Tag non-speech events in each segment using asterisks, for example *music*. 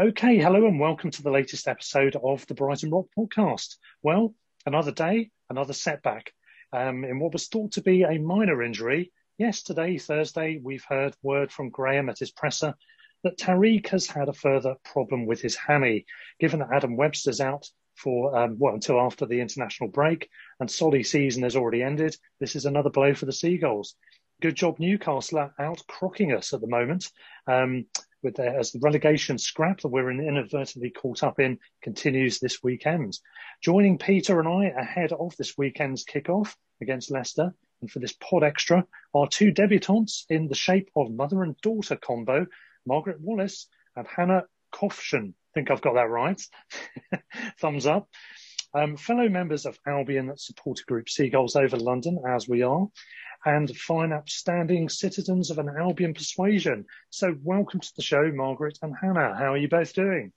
Okay, hello and welcome to the latest episode of the Brighton Rock podcast. Well, another day, another setback. Um, in what was thought to be a minor injury, yesterday, Thursday, we've heard word from Graham at his presser that Tariq has had a further problem with his hammy. Given that Adam Webster's out for, um, well, until after the international break and Solly season has already ended, this is another blow for the Seagulls. Good job, Newcastle are out crocking us at the moment. Um, with the, as the relegation scrap that we're inadvertently caught up in continues this weekend. Joining Peter and I ahead of this weekend's kickoff against Leicester, and for this pod extra, are two debutantes in the shape of mother and daughter combo, Margaret Wallace and Hannah Kofshan. I think I've got that right. *laughs* Thumbs up. Um, fellow members of Albion supporter group Seagulls over London, as we are, and fine upstanding citizens of an Albion persuasion. So welcome to the show, Margaret and Hannah. How are you both doing?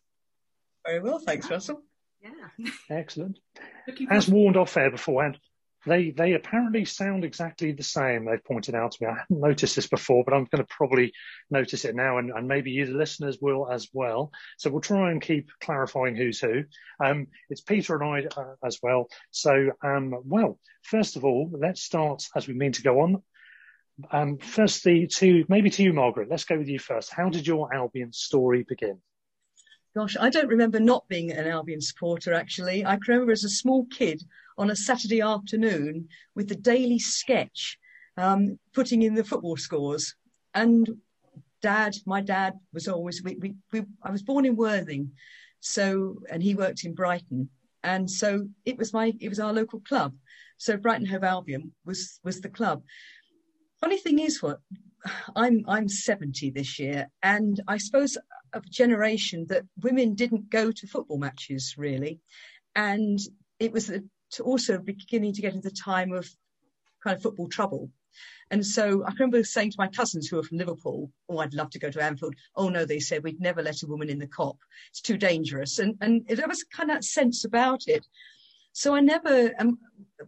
Very well, thanks, Russell. Yeah. *laughs* Excellent. Looking As forward- warned off air beforehand, they they apparently sound exactly the same. They've pointed out to me. I hadn't noticed this before, but I'm going to probably notice it now, and, and maybe you, the listeners, will as well. So we'll try and keep clarifying who's who. Um, it's Peter and I uh, as well. So, um, well, first of all, let's start as we mean to go on. Um, first, to maybe to you, Margaret. Let's go with you first. How did your Albion story begin? Gosh, I don't remember not being an Albion supporter, actually. I remember as a small kid on a Saturday afternoon with the daily sketch, um, putting in the football scores. And dad, my dad was always, we, we, we, I was born in Worthing. So, and he worked in Brighton. And so it was my, it was our local club. So Brighton Hove Albion was, was the club. Funny thing is what I'm, I'm 70 this year. And I suppose of a generation that women didn't go to football matches really. And it was the, to also beginning to get into the time of kind of football trouble. And so I remember saying to my cousins who were from Liverpool, Oh, I'd love to go to Anfield. Oh, no, they said we'd never let a woman in the Kop. It's too dangerous. And, and there was kind of that sense about it. So I never, um,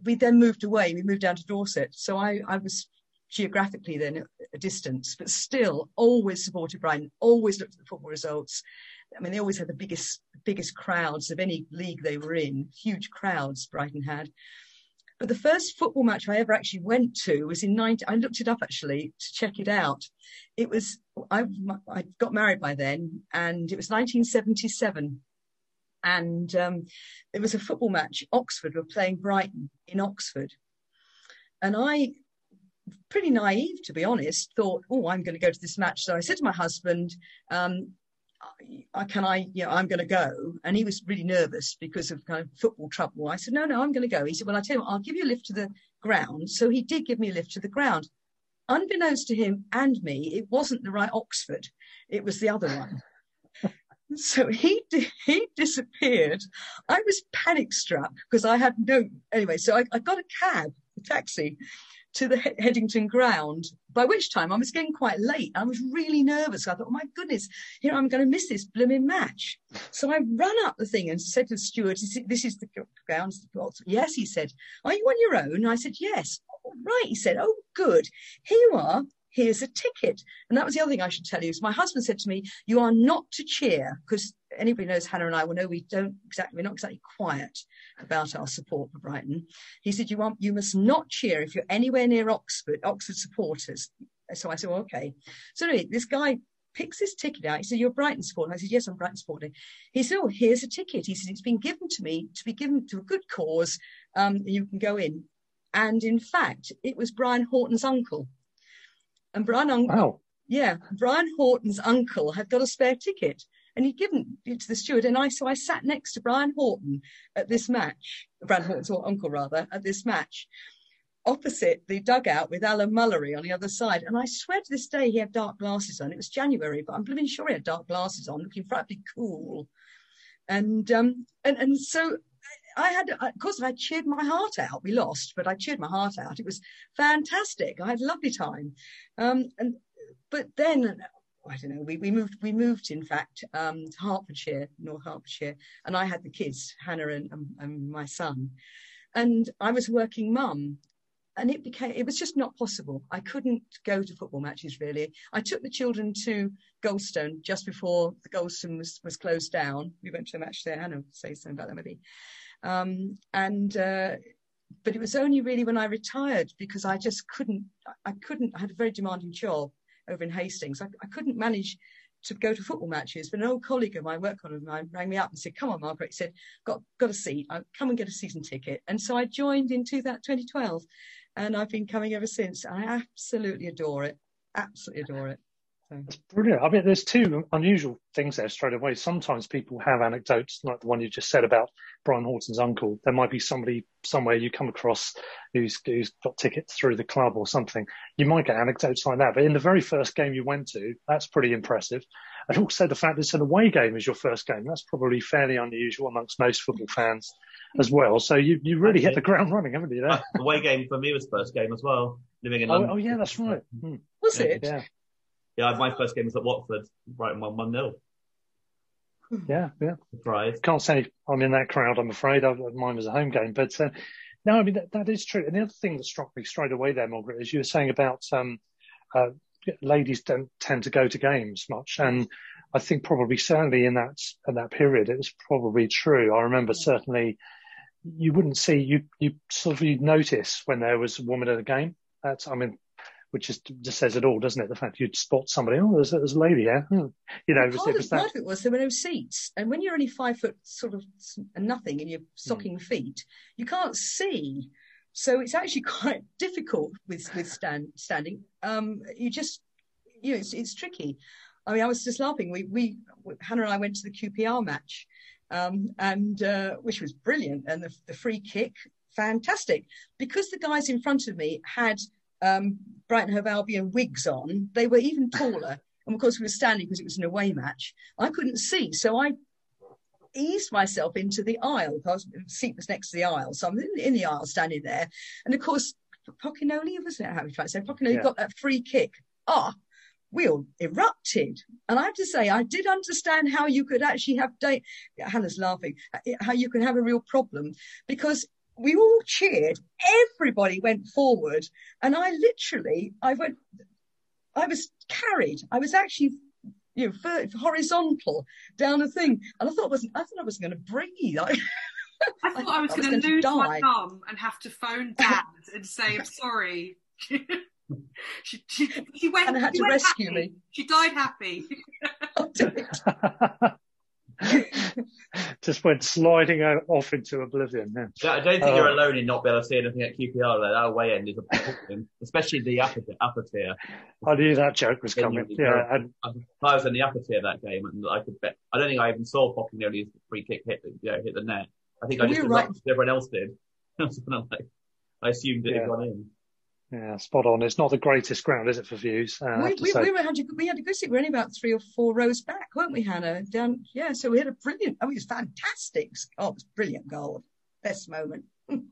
we then moved away. We moved down to Dorset. So I, I was geographically then a distance, but still always supported Brighton, always looked at the football results. I mean, they always had the biggest, biggest crowds of any league they were in, huge crowds Brighton had. But the first football match I ever actually went to was in 90, I looked it up actually to check it out. It was, I, I got married by then and it was 1977. And um, it was a football match. Oxford were playing Brighton in Oxford. And I, pretty naive to be honest, thought, oh, I'm going to go to this match. So I said to my husband, um, I, can I, you know, I'm going to go. And he was really nervous because of kind of football trouble. I said, no, no, I'm going to go. He said, well, I tell you what, I'll give you a lift to the ground. So he did give me a lift to the ground. Unbeknownst to him and me, it wasn't the right Oxford. It was the other one. *laughs* so he he disappeared. I was panic struck because I had no anyway. So I, I got a cab, a taxi, to the He- Headington ground, by which time I was getting quite late. I was really nervous. I thought, oh my goodness, know, I'm going to miss this blooming match. So I ran up the thing and said to the steward, "Is it- this is the grounds. Yes, he said, are you on your own? I said, yes. "Oh, right, he said, oh, good. Here you are. Here's a ticket. And that was the other thing I should tell you is my husband said to me, you are not to cheer because anybody knows Hannah and I will know we don't exactly, we're not exactly quiet about our support for Brighton. He said, you want, you must not cheer if you're anywhere near Oxford, Oxford supporters. So I said, well, okay. So anyway, this guy picks his ticket out. He said, you're Brighton supporter. I said, yes, I'm Brighton supporter. He said, oh, here's a ticket. He said, it's been given to me to be given to a good cause. Um, you can go in. And in fact, it was Brian Horton's uncle. And Brian, un- Wow. yeah, Brian Horton's uncle had got a spare ticket and he'd given it to the steward. And I, so I sat next to Brian Horton at this match, Brian Horton's uncle rather, at this match, opposite the dugout with Alan Mullery on the other side. And I swear to this day he had dark glasses on. It was January, but I'm blooming sure he had dark glasses on, looking frightfully cool. And um, and and so I had, of course, I cheered my heart out. We lost, but I cheered my heart out. It was fantastic. I had a lovely time. Um, and but then I don't know. We, we moved. We moved, in fact, um, to Hertfordshire, North Hertfordshire, and I had the kids, Hannah and, and, and my son, and I was working mum. And it became, it was just not possible. I couldn't go to football matches really. I took the children to Goldstone just before the Goldstone was, was closed down. We went to a match there. Hannah say something about that maybe. Um, and, uh, but it was only really when I retired because I just couldn't, I couldn't, I had a very demanding job over in Hastings. I, I couldn't manage to go to football matches. But an old colleague of mine, work colleague of mine, rang me up and said, "Come on, Margaret." He said, "Got got a seat. I, come and get a season ticket." And so I joined in 2012, and I've been coming ever since. I absolutely adore it. Absolutely adore it. So. Brilliant. I mean, there's two unusual things there straight away. Sometimes people have anecdotes like the one you just said about Brian Horton's uncle. There might be somebody somewhere you come across who's, who's got tickets through the club or something. You might get anecdotes like that. But in the very first game you went to, that's pretty impressive. And also the fact that it's an away game is your first game. That's probably fairly unusual amongst most football fans as well. So you, you really hit the ground running, haven't you? There? *laughs* The away game for me was first game as well. Living in Oh, London. oh yeah, that's right. Hmm. Was it? Yeah, Yeah, my first game was at Watford, Brighton won 1 0. yeah, yeah. Surprise. can't say I'm in that crowd, I'm afraid. I, mine was a home game. But uh, no, I mean, that, that is true. And the other thing that struck me straight away there, Margaret, is you were saying about um, uh, ladies don't tend to go to games much. And I think probably certainly in that in that period, it was probably true. I remember certainly you wouldn't see, you, you sort of you'd notice when there was a woman at a game. That's, I mean, which just just says it all, doesn't it? The fact you'd spot somebody, oh, there's, there's a lady here. Hmm. You know, it was, it was part that. of it was there were no seats, and when you're only five foot sort of and nothing in your Hmm. stocking feet, you can't see. So it's actually *laughs* quite difficult with with stand, standing. Um, you just, you know, it's, it's tricky. I mean, I was just laughing. We we Hannah and I went to the QPR match, um, and uh, which was brilliant, and the, the free kick, fantastic, because the guys in front of me had um, Brighton Hove Albion wigs on. They were even taller. And of course, we were standing because it was an away match. I couldn't see. So I eased myself into the aisle because the seat was next to the aisle. So I'm in, in the aisle standing there. And of course, Pocognoli, wasn't it how we try to say? Pocognoli Yeah. got that free kick. Ah, we all erupted. And I have to say, I did understand how you could actually have, da- Hannah's laughing, how you could have a real problem because we all cheered. Everybody went forward. And I literally, I went, I was carried. I was actually, you know, ver- horizontal down a thing. And I thought I wasn't, I thought I was going to breathe. *laughs* I, I thought I was I was going going to to lose my die. mum and have to phone *laughs* dad and say I'm sorry. *laughs* she, she, she went. And I had to rescue happy. me. She died happy. *laughs* Just went sliding o- off into oblivion. Yeah. Yeah, I don't think you're Oh. alone in not being able to see anything at QPR. Though. That away end is appalling, *laughs* especially the upper upper tier. I knew that joke was coming. Yeah, and I was in the upper tier that game, and I could bet. I don't think I even saw Pocognoli's free kick hit the, you know, hit the net. I think I just were right. erupted, everyone else did. *laughs* I was kind of like, I assumed it Yeah. had gone in. Yeah, spot on. It's not the greatest ground, is it, for views? Uh, we, we, we, were, had a, we had a good seat. We were only about three or four rows back, weren't we, Hannah? Down, yeah. So we had a brilliant. I mean, it was fantastic. Oh, it was brilliant goal. Best moment. Not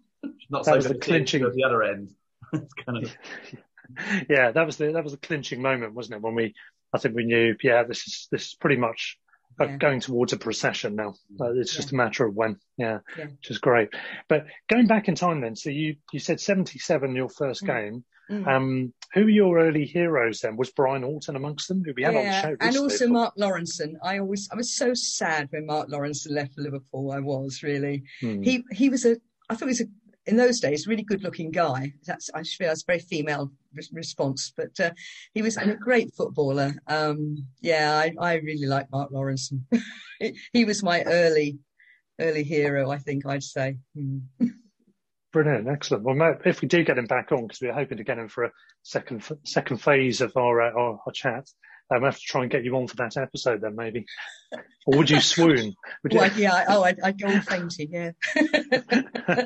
That so was the to see it clinching- at the other end. *laughs* it's kind of *laughs* yeah, that was the that was the clinching moment, wasn't it? When we, I think we knew, yeah, this is this is pretty much Yeah. going towards a procession now. Uh, it's just a matter of when, yeah, Yeah. which is great. But going back in time, then, so you you said seventy seven your first game. Mm. Um, who were your early heroes then? Was Brian Horton amongst them? Who we had on the show and also. Mark Lawrenson. I always, I was so sad when Mark Lawrenson left for Liverpool. I was really. Hmm. He he was a. I thought he was a in those days really good looking guy. That's I feel that's a very female re- response, but uh, he was a great footballer. Um, yeah, I, I really like Mark Lawrenson. *laughs* he, was my early early hero. I think I'd say. Hmm. Brilliant, excellent. Well, if we do get him back on, because we're hoping to get him for a second second phase of our uh, our, our chat, um, I have to try and get you on for that episode then, maybe. Or would you *laughs* swoon? Would you? Yeah, oh, I'd, I'd go all fainting. Yeah. *laughs*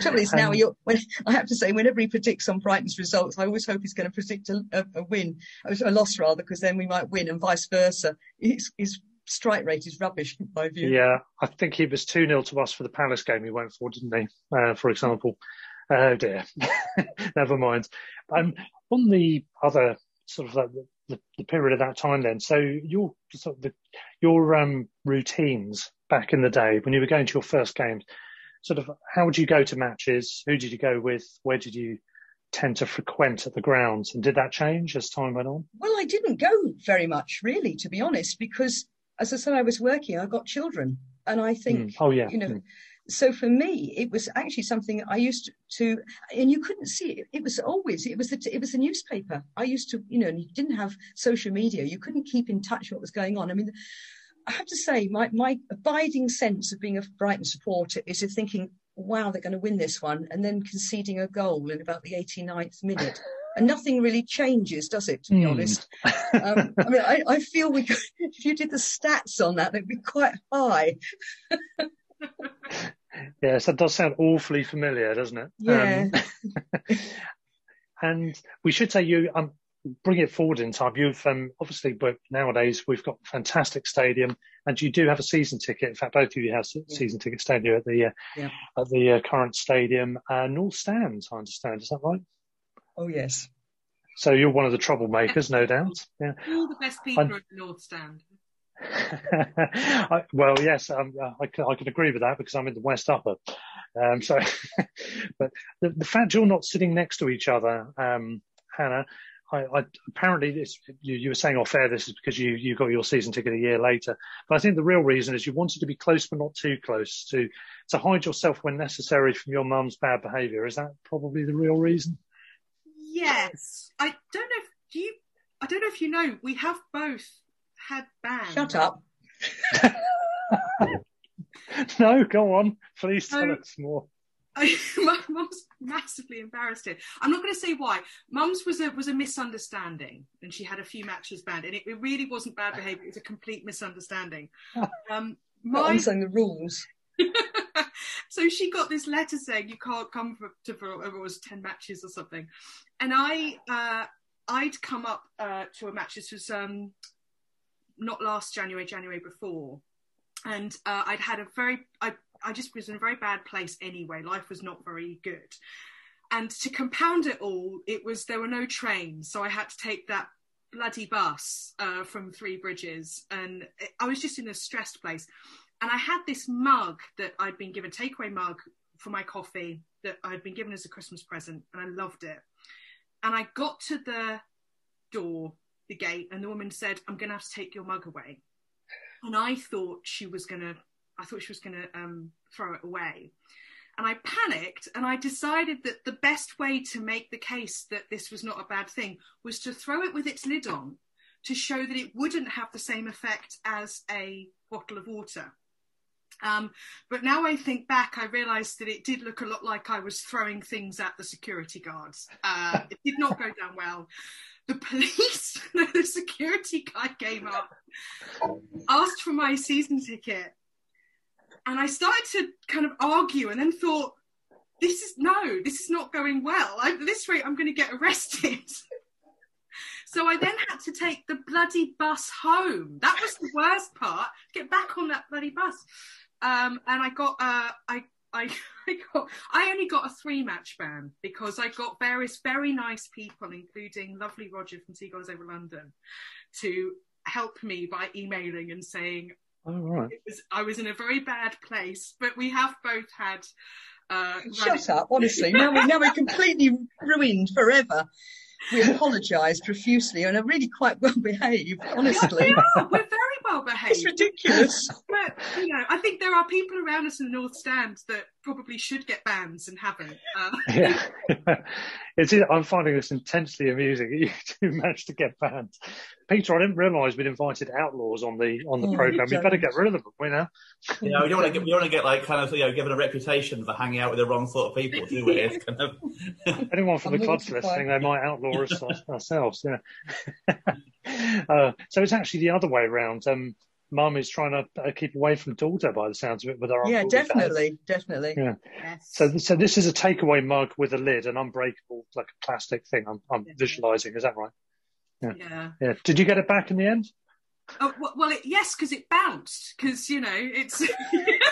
Trouble is now Um, you're, when, I have to say, whenever he predicts on Brighton's results, I always hope he's going to predict a, a, a win, a loss rather, because then we might win, and vice versa. His, his strike rate is rubbish, in my view. Yeah, I think he was 2 0 to us for the Palace game he went for, didn't he? Uh, for example. Oh dear. *laughs* Never mind. Um, on the other sort of like the, the, period of that time then, so your sort of the, your um, routines back in the day when you were going to your first games, sort of how would you go to matches? Who did you go with? Where did you tend to frequent at the grounds? And did that change as time went on? Well, I didn't go very much, really, to be honest, because as I said, I was working, I got children. And I think, Mm. Oh, yeah. you know, Mm. So for me, it was actually something I used to, and you couldn't see it. It was always, it was the, it was the newspaper. I used to, you know, and you didn't have social media. You couldn't keep in touch with what was going on. I mean, I have to say, my, my abiding sense of being a Brighton supporter is of thinking, wow, they're going to win this one, and then conceding a goal in about the 89th minute. And nothing really changes, does it, to be Hmm. honest? Um, I mean, I, I feel we could, *laughs* if you did the stats on that, they'd be quite high. *laughs* *laughs* Yes, that does sound awfully familiar, doesn't it? Yeah. Um, *laughs* and we should say you um, bring it forward in time. You've um, obviously, but nowadays we've got a fantastic stadium, and you do have a season ticket. In fact, both of you have se- season ticket stadium at the uh, Yeah. at the uh, current stadium. Uh, North Stands, I understand. Is that right? Oh, yes. So you're one of the troublemakers, no doubt. Yeah. All the best people are in the North Stand. *laughs* I, well, yes, um, uh, I, can, I can agree with that because I'm in the West Upper. Um, so, *laughs* but the, the fact you're not sitting next to each other, um, Hannah, I, I, apparently this, you, you were saying off air this is because you, you got your season ticket a year later. But I think the real reason is you wanted to be close but not too close to to hide yourself when necessary from your mum's bad behaviour. Is that probably the real reason? Yes, I don't know if do you. I don't know if you know. We have both had bands. Shut up. *laughs* no, go on, please tell Um, us more. I, *laughs* my mum's massively embarrassed here. I'm not going to say why. Mum's was a was a misunderstanding, and she had a few matches banned, and it, it really wasn't bad behaviour. It was a complete misunderstanding. *laughs* Um, Not my understanding the rules. so she got this letter saying you can't come for, to for whatever it was ten matches or something, and I uh, I'd come up uh, to a match. This was um, not last January, January before, and uh, I'd had a very I I just was in a very bad place anyway. Life was not very good, and to compound it all, it was there were no trains, so I had to take that bloody bus uh, from Three Bridges, and I was just in a stressed place. And I had this mug that I'd been given, takeaway mug for my coffee that I'd been given as a Christmas present, and I loved it. And I got to the door, the gate, and the woman said, "I'm going to have to take your mug away." And I thought she was going to, I thought she was going to um, throw it away. And I panicked, and I decided that the best way to make the case that this was not a bad thing was to throw it with its lid on, to show that it wouldn't have the same effect as a bottle of water. Um, but now I think back, I realised that it did look a lot like I was throwing things at the security guards. Uh, it did not go down well. The police, *laughs* the security guy came up, asked for my season ticket, and I started to kind of argue, and then thought, "This is no, this is not going well. At this rate, I'm going to get arrested." *laughs* So I then had to take the bloody bus home. That was the worst part. Get back on that bloody bus. Um, and I got, uh, I I, *laughs* I got I only got a three match ban because I got various very nice people, including lovely Roger from Seagulls Over London, to help me by emailing and saying Oh, right. it was I was in a very bad place. But we have both had. Uh, Shut up, honestly. Now, we, now we're *laughs* completely ruined forever. We apologise profusely and are really quite well behaved, honestly. we are. We're very well behaved. It's ridiculous. But you know, I think there are people around us in the North Stand that probably should get bans and haven't. Uh, *laughs* Yeah, *laughs* it's. I'm finding this intensely amusing. You *laughs* two managed to get banned. Peter, I didn't realise we'd invited outlaws on the on the Oh, program. We you better get rid of them, we now. You know, we don't want to get, we don't want to get like kind of you know given a reputation for hanging out with the wrong sort of people, do we? It's kind of Anyone from I'm the club's mortified. listening, they might outlaw us ourselves. Yeah. uh, so it's actually the other way around. Um, Mum is trying to uh, keep away from daughter, by the sounds of it, with her. Yeah, unruly behaviour. definitely, definitely. Yeah. yes. So, so this is a takeaway mug with a lid, an unbreakable, like a plastic thing. I'm, I'm Yeah. visualising. Is that right? yeah. Yeah. Did you get it back in the end? Oh, well, well, it, yes, because it bounced. Because you know, it's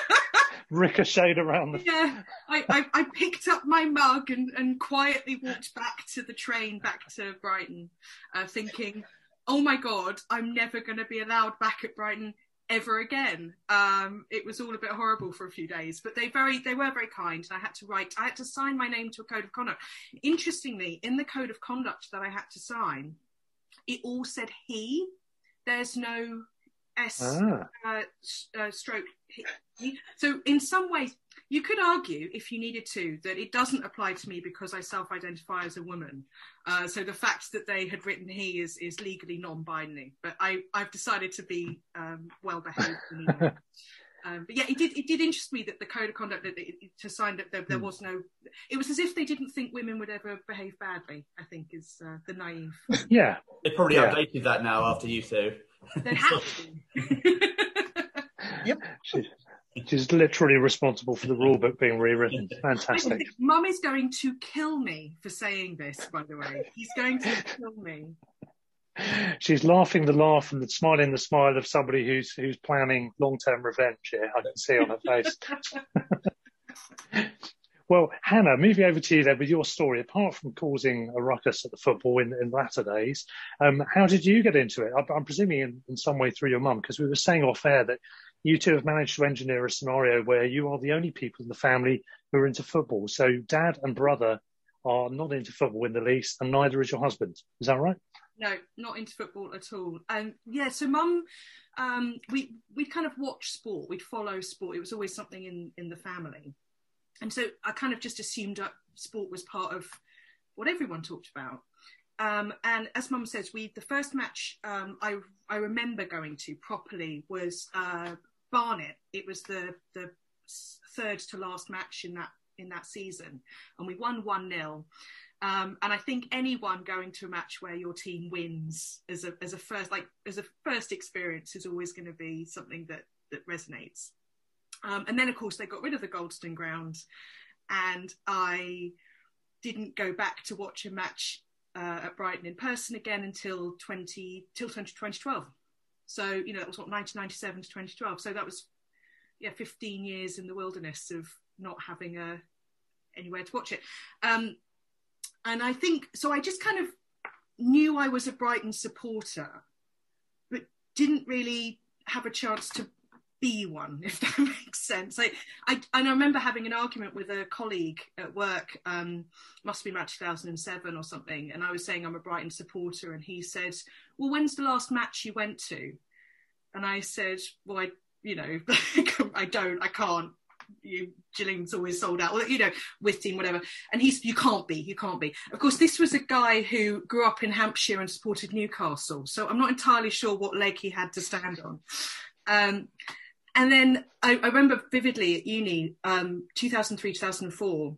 *laughs* Ricocheted around the. yeah. I, I, I picked up my mug and, and quietly walked back to the train back to Brighton, uh, thinking, "Oh my God, I'm never going to be allowed back at Brighton ever again." Um, it was all a bit horrible for a few days, but they very they were very kind, and I had to write. I had to sign my name to a code of conduct. Interestingly, in the code of conduct that I had to sign, it all said he. There's no S Ah. uh, uh, stroke. he-. So in some ways, you could argue, if you needed to, that it doesn't apply to me because I self-identify as a woman. Uh, so the fact that they had written he is is legally non-binding. But I I've decided to be um, well behaved. *laughs* anyway. Um, but yeah, it did. It did interest me that the code of conduct that it, it- to sign that there, there was no. It was as if they didn't think women would ever behave badly. I think is uh, the naive. *laughs* Yeah. they probably Yeah. updated that now after you two. They have to. *laughs* She, she's literally responsible for the rule book being rewritten. *laughs* Fantastic. think *laughs* Mum is going to kill me for saying this, by the way. He's going to kill me. *laughs* She's laughing the laugh and smiling the smile of somebody who's who's planning long term revenge. Yeah, I can see on her face. well, Hannah, moving over to you there with your story. Apart from causing a ruckus at the football in, in latter days, um, how did you get into it? I'm, I'm presuming in, in some way through your mum, because we were saying off air that you two have managed to engineer a scenario where you are the only people in the family who are into football. So dad and brother are not into football in the least, and neither is your husband. Is that right? No, not into football at all. And yeah, so Mum, um, we we'd kind of watch sport. We'd follow sport. It was always something in in the family. And so I kind of just assumed that sport was part of what everyone talked about. Um, and as Mum says, we the first match um, I I remember going to properly was uh, Barnet. It was the the third to last match in that in that season, and we won one 0 um, and I think anyone going to a match where your team wins as a as a first like as a first experience is always going to be something that that resonates. Um, and then of course they got rid of the Goldstone ground, and I didn't go back to watch a match uh, at Brighton in person again until 20 till 20, 2012. So you know that was what 1997 to 2012. So that was yeah 15 years in the wilderness of not having a anywhere to watch it. Um, and I think so. I just kind of knew I was a Brighton supporter, but didn't really have a chance to be one, *laughs* if that makes sense. I, I and I remember having an argument with a colleague at work. Um, must be about 2007 or something, and I was saying I'm a Brighton supporter, and he said, "Well, when's the last match you went to?" And I said, "Well, I, you know, *laughs* I don't, I can't." you Gilling's always sold out, or you know, with team, whatever. And he's you can't be, you can't be. Of course, this was a guy who grew up in Hampshire and supported Newcastle, so I'm not entirely sure what leg he had to stand on. Um, and then I, I remember vividly at uni, um, 2003, 2004.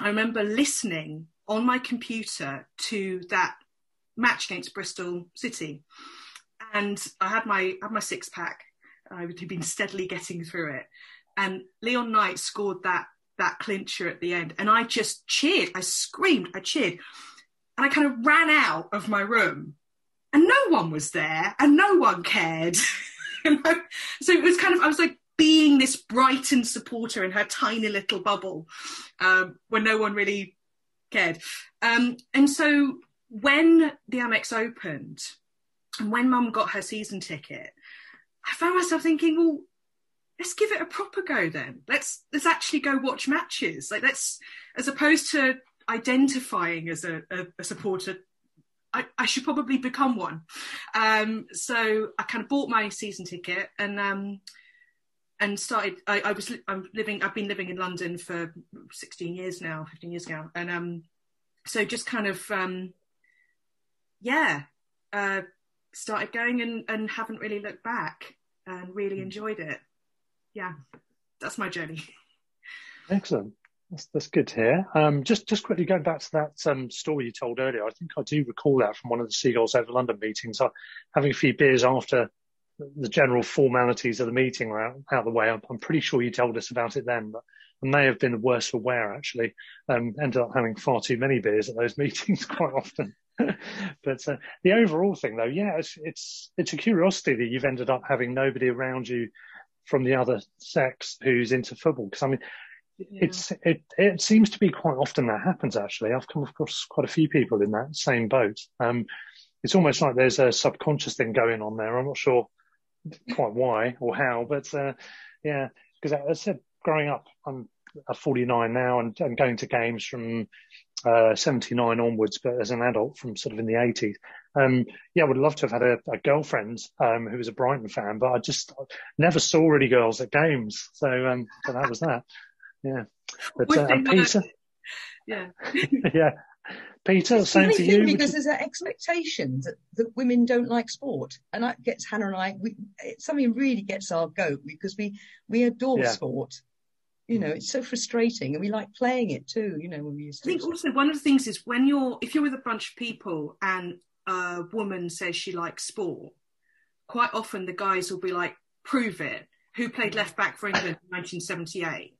I remember listening on my computer to that match against Bristol City, and I had my had my six pack. I had been steadily getting through it and Leon Knight scored that that clincher at the end, and I just cheered. I screamed. I cheered, and I kind of ran out of my room, and no one was there, and no one cared. *laughs* You know? so it was kind of I was like being this Brighton supporter in her tiny little bubble, um, where no one really cared. Um, and so when the Amex opened, and when Mum got her season ticket, I found myself thinking, well, let's give it a proper go then. Let's let's actually go watch matches. Like let's as opposed to identifying as a, a, a supporter. I, I, should probably become one. Um, so I kind of bought my season ticket and um, and started. I, I, was I'm living. I've been living in London for 16 years now, 15 years now, and um, so just kind of um, yeah, uh, started going and, and haven't really looked back and really Hmm. enjoyed it. Yeah, that's my journey. *laughs* Excellent. That's, that's good to hear. Um, just just quickly going back to that um, story you told earlier, I think I do recall that from one of the Seagulls over London meetings. Uh, having a few beers after the general formalities of the meeting were out, out of the way. I'm, I'm pretty sure you told us about it then, but I may have been worse for wear actually. Um, ended up having far too many beers at those *laughs* meetings quite often. *laughs* but uh, the overall thing though, yeah, it's, it's it's a curiosity that you've ended up having nobody around you from the other sex who's into football. Because I mean, it's it it seems to be quite often that happens. Actually, I've come across quite a few people in that same boat. Um, it's almost like there's a subconscious thing going on there. I'm not sure quite why or how, but uh, yeah, because as I said, growing up, I'm uh, 49 now and, and going to games from uh, 79 onwards, but as an adult from sort of in the 80s. Um, yeah, I would love to have had a, a girlfriend um, who was a Brighton fan, but I just never saw any girls at games. So, um, so that was that. Yeah. But uh, they and not- Peter, Yeah. *laughs* yeah. Peter, It's same to you. Because you- there's an expectation that, that women don't like sport, and that gets Hannah and I. We, it's something really gets our goat because we we adore Yeah. sport. You know, mm. it's so frustrating, and we like playing it too. You know, when we used I think also one of the things is when you're if you're with a bunch of people and a woman says she likes sport, quite often the guys will be like, "Prove it." Who played left back for England in 1978?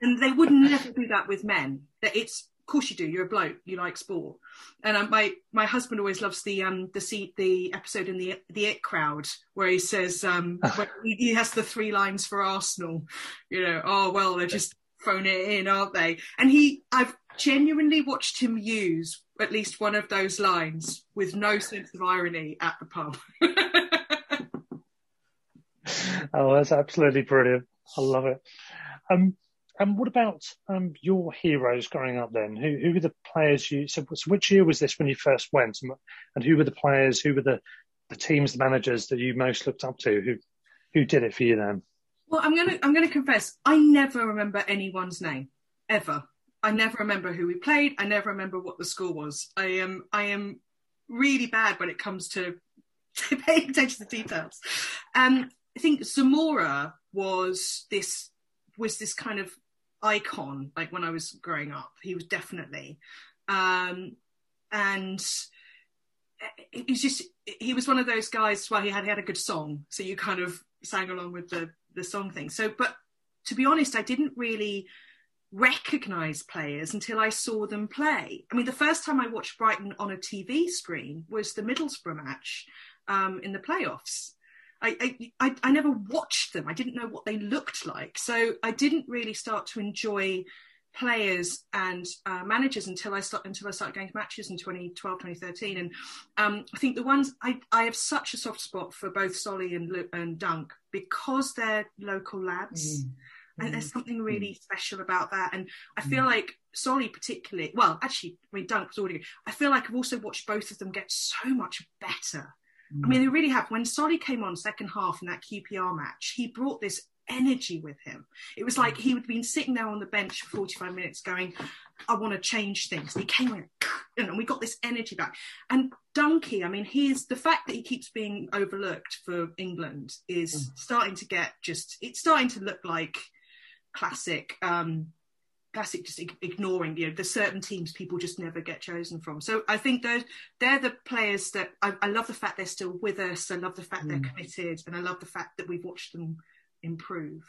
And they would never do that with men. That it's of course you do. You're a bloke. You like sport. And um, my my husband always loves the um the seat the episode in the the It Crowd where he says um *laughs* he has the three lines for Arsenal. You know, oh well, they're just phone it in, aren't they? And he, I've genuinely watched him use at least one of those lines with no sense of irony at the pub. *laughs* Oh, that's absolutely brilliant. I love it. Um, and what about um, your heroes growing up then? Who who were the players you? So, so which year was this when you first went? And, and who were the players? Who were the the teams, the managers that you most looked up to? Who who did it for you then? Well, I'm gonna I'm gonna confess, I never remember anyone's name ever. I never remember who we played. I never remember what the score was. I am I am really bad when it comes to *laughs* paying attention to details. Um, I think Zamora was this was this kind of icon. Like when I was growing up, he was definitely, um, and he's just he was one of those guys. Well, he had he had a good song, so you kind of sang along with the the song thing. So, but to be honest, I didn't really recognize players until I saw them play. I mean, the first time I watched Brighton on a TV screen was the Middlesbrough match um, in the playoffs. I, I, I, I never watched them. I didn't know what they looked like. So I didn't really start to enjoy players and uh, managers until I start until I started going to matches in 2012, 2013. And um, I think the ones I, I have such a soft spot for both Solly and and Dunk because they're local lads. Mm. And there's something really special about that. And I feel like Solly particularly, well, actually, I mean, Dunk was already, I feel like I've also watched both of them get so much better. I mean, mm. they really have. When Solly came on second half in that QPR match, he brought this energy with him. It was like mm. he had been sitting there on the bench for 45 minutes going, I want to change things. And he came in *clears throat* and we got this energy back. And Donkey, I mean, he's the fact that he keeps being overlooked for England is mm. starting to get just, it's starting to look like classic, um, classic just ignoring, you know, there's certain teams people just never get chosen from. So I think they're, they're the players that I, I love the fact they're still with us. I love the fact they're mm. committed and I love the fact that we've watched them improve.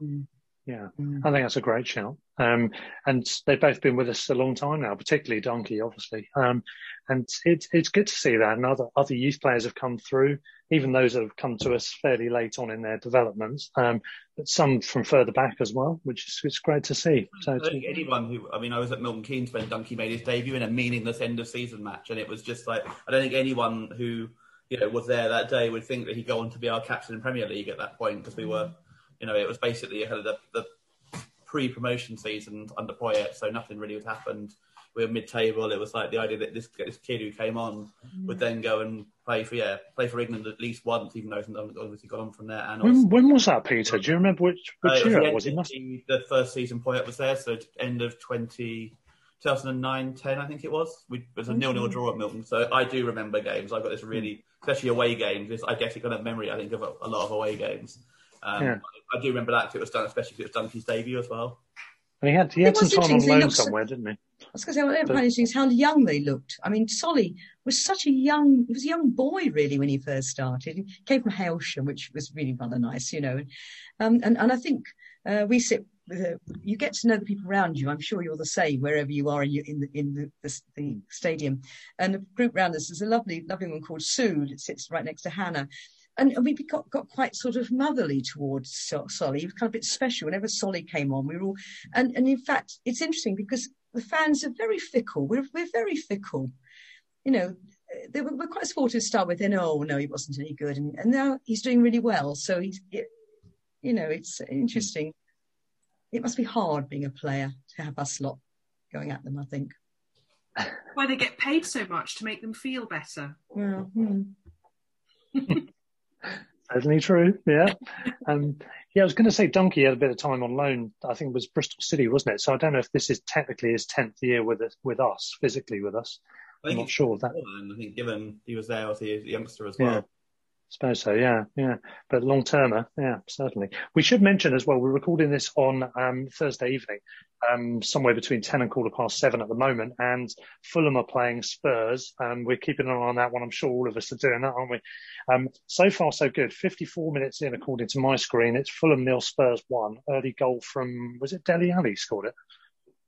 Mm. Yeah, mm. I think that's a great shout. Um, and they've both been with us a long time now, particularly Donkey, obviously. Um, and it's it's good to see that. And other other youth players have come through, even those that have come to us fairly late on in their development. Um, but some from further back as well, which is it's great to see. So anyone who, I mean, I was at Milton Keynes when Donkey made his debut in a meaningless end of season match, and it was just like I don't think anyone who you know was there that day would think that he'd go on to be our captain in Premier League at that point because we were, you know, it was basically ahead of the, the pre-promotion season under Poyet, so nothing really had happened. We were mid-table. It was like the idea that this this kid who came on mm-hmm. would then go and play for yeah play for England at least once, even though he's obviously got on from there. And when, when was that, Peter? Do you remember which, which uh, year it it was? It must. the first season Poyet was there, so end of 20, 2009, 10, I think it was. We, it was a nil-nil mm-hmm. draw at Milton, so I do remember games. I've got this really, mm. especially away games. This, I guess it kind of memory. I think of a, a lot of away games. Um, Yeah. I do remember that 'cause it was done, especially because it was Donkey's debut as well. And he had he It had some was time on loan looks- somewhere, didn't he? I was going to say, what I find interesting is how young they looked. I mean, Solly was such a young, he was a young boy really when he first started. He came from Hailsham, which was really rather nice, you know. Um, and, and I think uh, we sit with a, you get to know the people around you. I'm sure you're the same wherever you are in, your, in, the, in the, the, the stadium. And the group around us is a lovely, lovely one called Sue that sits right next to Hannah. And we got, got quite sort of motherly towards So- Solly. He was kind of a bit special. Whenever Solly came on, we were all, and, and in fact, it's interesting because the fans are very fickle. We're, we're very fickle. You know, they were, we're quite supportive to start with. Then, oh no, he wasn't any good, and, and now he's doing really well. So he's, it, you know, it's interesting. It must be hard being a player to have us lot going at them. I think. Why they get paid so much to make them feel better. Well, hmm. *laughs* Certainly true. Yeah. Um, yeah, I was going to say Donkey had a bit of time on loan. I think it was Bristol City, wasn't it? So I don't know if this is technically his tenth year with us, with us, physically with us. I I'm not sure of that. I think given he was there, as a youngster as well. Suppose so, yeah, yeah. But long termer, yeah, certainly. We should mention as well, we're recording this on um, Thursday evening, um, somewhere between 10 and quarter past seven at the moment, and Fulham are playing Spurs, and we're keeping an eye on that one. I'm sure all of us are doing that, aren't we? Um, so far, so good. 54 minutes in, according to my screen, it's Fulham nil, Spurs one. Early goal from, was it Dele Alli scored it?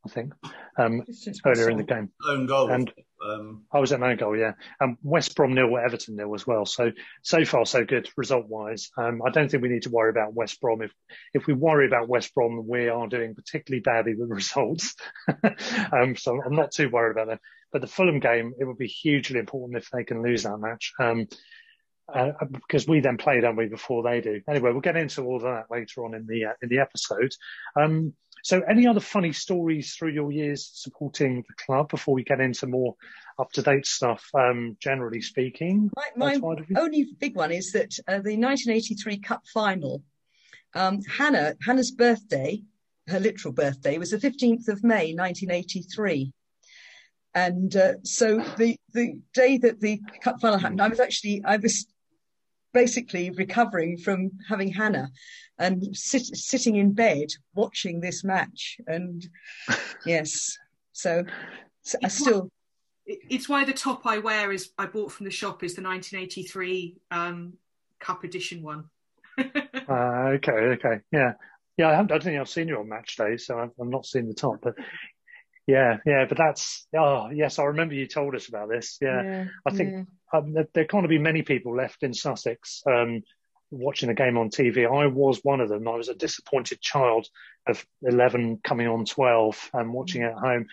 I think, um, earlier in the game. Own goal. And- um, I was at no goal, yeah. And West Brom nil, Everton nil as well. So so far so good result wise. Um, I don't think we need to worry about West Brom. If if we worry about West Brom, we are doing particularly badly with *laughs* results. um, so I'm not too worried about that. But the Fulham game, it would be hugely important if they can lose that match. Um, uh, because we then play, don't we, before they do. Anyway, we'll get into all of that later on in the uh, in the episode. Um, so, any other funny stories through your years supporting the club before we get into more up to date stuff? Um, generally speaking, My, my outside of you? only big one is that uh, the 1983 Cup final, um, Hannah Hannah's birthday, her literal birthday, was the 15th of May 1983. And uh, so the the day that the cup final happened, I was actually I was basically recovering from having Hannah and sit, sitting in bed watching this match. And *laughs* yes, so, so I still It's why the top I wear is I bought from the shop is the 1983 um, Cup edition one. *laughs* Uh, okay, okay, yeah, yeah. I, haven't, I don't think I've seen you on match day, so I've, I've not seen the top. But yeah, yeah. But that's oh yes, I remember you told us about this. Yeah, I think yeah. um, there, can't be many people left in Sussex um, watching the game on TV. I was one of them. I was a disappointed child of 11 coming on 12 and watching it at home,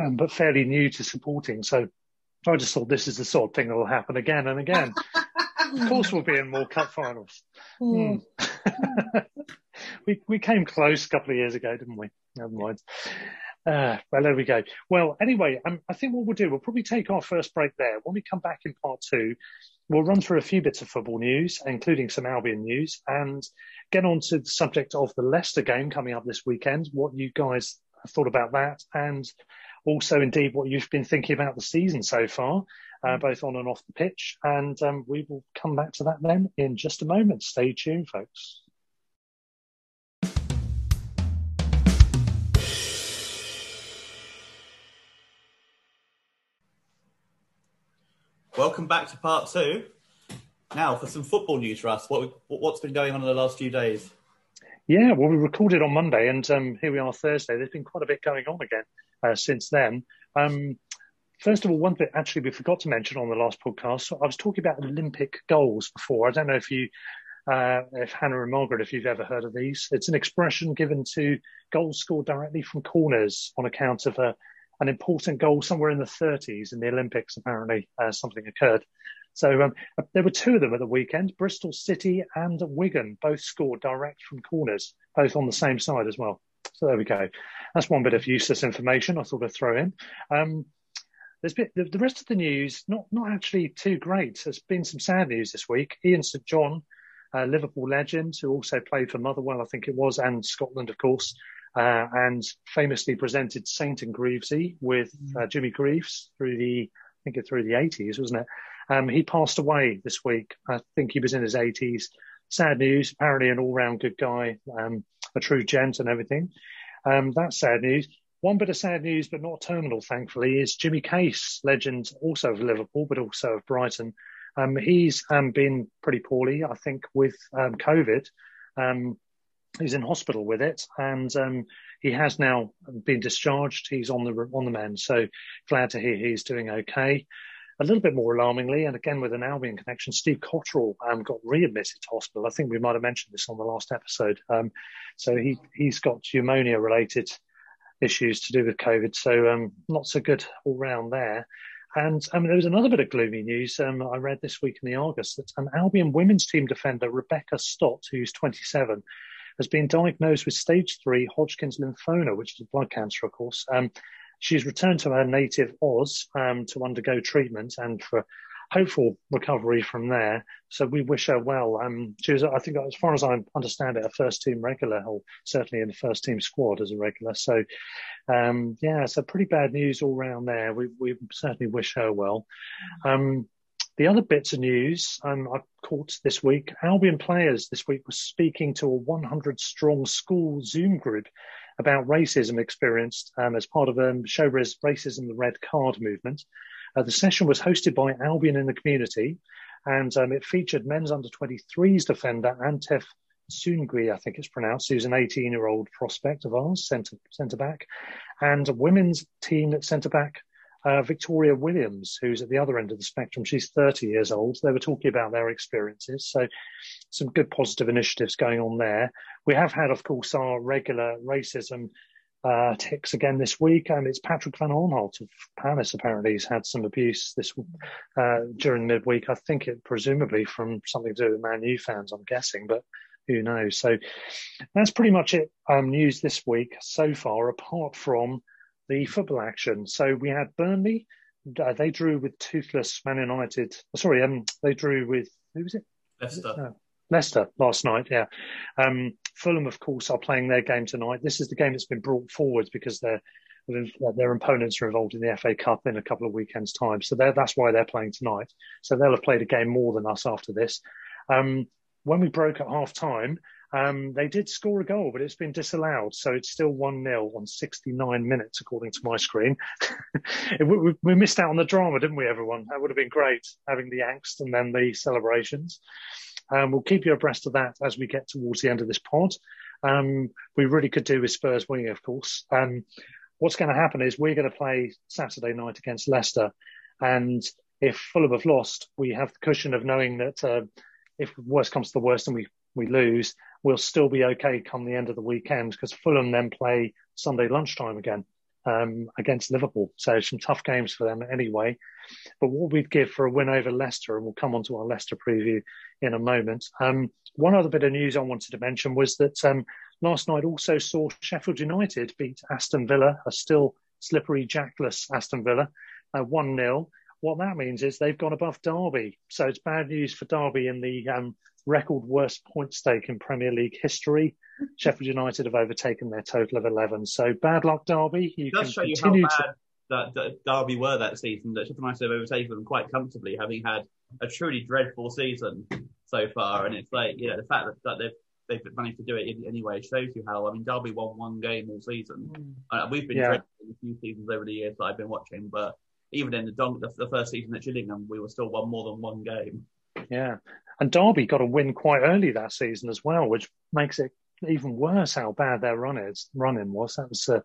um, but fairly new to supporting. So I just thought this is the sort of thing that will happen again and again. *laughs* of course, we'll be in more cup finals. Hmm. *laughs* we we came close a couple of years ago, didn't we? Never mind. Uh, well, there we go. Well, anyway, um, I think what we'll do, we'll probably take our first break there. When we come back in part two, we'll run through a few bits of football news, including some Albion news, and get on to the subject of the Leicester game coming up this weekend, what you guys have thought about that, and also indeed what you've been thinking about the season so far, uh, both on and off the pitch. And um, we will come back to that then in just a moment. Stay tuned, folks. Welcome back to part two. Now for some football news, Russ. What what's been going on in the last few days? Yeah, well, we recorded on Monday, and um, here we are Thursday. There's been quite a bit going on again uh, since then. Um, first of all, one bit actually we forgot to mention on the last podcast. So I was talking about Olympic goals before. I don't know if you, uh, if Hannah and Margaret, if you've ever heard of these. It's an expression given to goals scored directly from corners on account of a, an important goal somewhere in the 30s in the Olympics. Apparently, uh, something occurred. So um, there were two of them at the weekend. Bristol City and Wigan both scored direct from corners, both on the same side as well. So there we go. That's one bit of useless information I thought I'd throw in. Um, the, the, rest of the news, not not actually too great. There's been some sad news this week. Ian St John, Liverpool legend, who also played for Motherwell, I think it was, and Scotland, of course, uh, and famously presented Saint and Greavesy with uh, Jimmy Greaves through the, I think it through the 80s, wasn't it? Um, he passed away this week. I think he was in his 80s. Sad news. Apparently, an all-round good guy, um, a true gent, and everything. Um, that's sad news. One bit of sad news, but not terminal, thankfully, is Jimmy Case, legend also of Liverpool, but also of Brighton. Um, he's um, been pretty poorly, I think, with um, COVID. He's in hospital with it, and um, he has now been discharged. He's on the on the mend, so glad to hear he's doing okay. A little bit more alarmingly, and again with an Albion connection, Steve Cotterill um, got readmitted to hospital. I think we might have mentioned this on the last episode. Um, so he he's got pneumonia related issues to do with COVID. So um, not so good all round there. And um, there was another bit of gloomy news um, I read this week in the Argus that an Albion women's team defender, Rebecca Stott, who's 27, has been diagnosed with stage three Hodgkin's lymphoma, which is a blood cancer, of course. Um, She's returned to her native Oz um, to undergo treatment and for hopeful recovery from there. So we wish her well. Um, she was, I think, as far as I understand it, a first team regular, or certainly in the first team squad as a regular. So, um, yeah, so pretty bad news all round there. We, we certainly wish her well. Um, the other bits of news um, I caught this week, Albion players this week were speaking to a 100 strong school Zoom group about racism experienced um, as part of um, Showbiz Racism the Red Card movement. Uh, the session was hosted by Albion in the community, and um, it featured men's under 23s defender Antef Tsoungui, I think it's pronounced, who's an 18 year old prospect of ours, centre back, and women's team centre back uh, Victoria Williams, who's at the other end of the spectrum. She's 30 years old. They were talking about their experiences. So some good positive initiatives going on there. We have had, of course, our regular racism uh, ticks again this week. And it's Patrick Van Aanholt of Palace. Apparently he's had some abuse this uh, during midweek. I think it presumably from something to do with Man U fans, I'm guessing, but who knows? So that's pretty much it. Um, news this week so far, apart from the football action. So we had Burnley. Uh, they drew with toothless Man United. Oh, sorry, um, they drew with who was it? Leicester. No, Leicester last night. Yeah. Um, Fulham, of course, are playing their game tonight. This is the game that's been brought forward because their their opponents are involved in the FA Cup in a couple of weekends' time. So that's why they're playing tonight. So they'll have played a game more than us after this. Um, when we broke at half time, um, they did score a goal, but it's been disallowed. So it's still 1 0 on 69 minutes, according to my screen. *laughs* we, we, missed out on the drama, didn't we, everyone? That would have been great, having the angst and then the celebrations. Um, we'll keep you abreast of that as we get towards the end of this pod. Um, we really could do with Spurs winning, of course. Um, what's going to happen is we're going to play Saturday night against Leicester. And if Fulham have lost, we have the cushion of knowing that uh, if worst comes to the worst and we, we lose, we'll still be okay come the end of the weekend because Fulham then play Sunday lunchtime again um, against Liverpool. So some tough games for them anyway. But what we'd give for a win over Leicester, and we'll come on to our Leicester preview in a moment. Um, one other bit of news I wanted to mention was that um, last night also saw Sheffield United beat Aston Villa, a still slippery, jackless Aston Villa, uh, 1 0 what that means is they've gone above Derby. So it's bad news for Derby in the um, record worst point stake in Premier League history. *laughs* Sheffield United have overtaken their total of 11. So bad luck, Derby. You it does show you how bad to... that, that, Derby were that season, that Sheffield United have overtaken them quite comfortably, having had a truly dreadful season so far. And it's like, you know, the fact that, that they've they've managed to do it in, anyway shows you how. I mean, Derby won one game all season. Mm. Uh, we've been yeah. a few seasons over the years that I've been watching, but even in the, Don- the, the first season at Gillingham, we were still won more than one game. Yeah, and Derby got a win quite early that season as well, which makes it even worse how bad their run is running was. That was uh,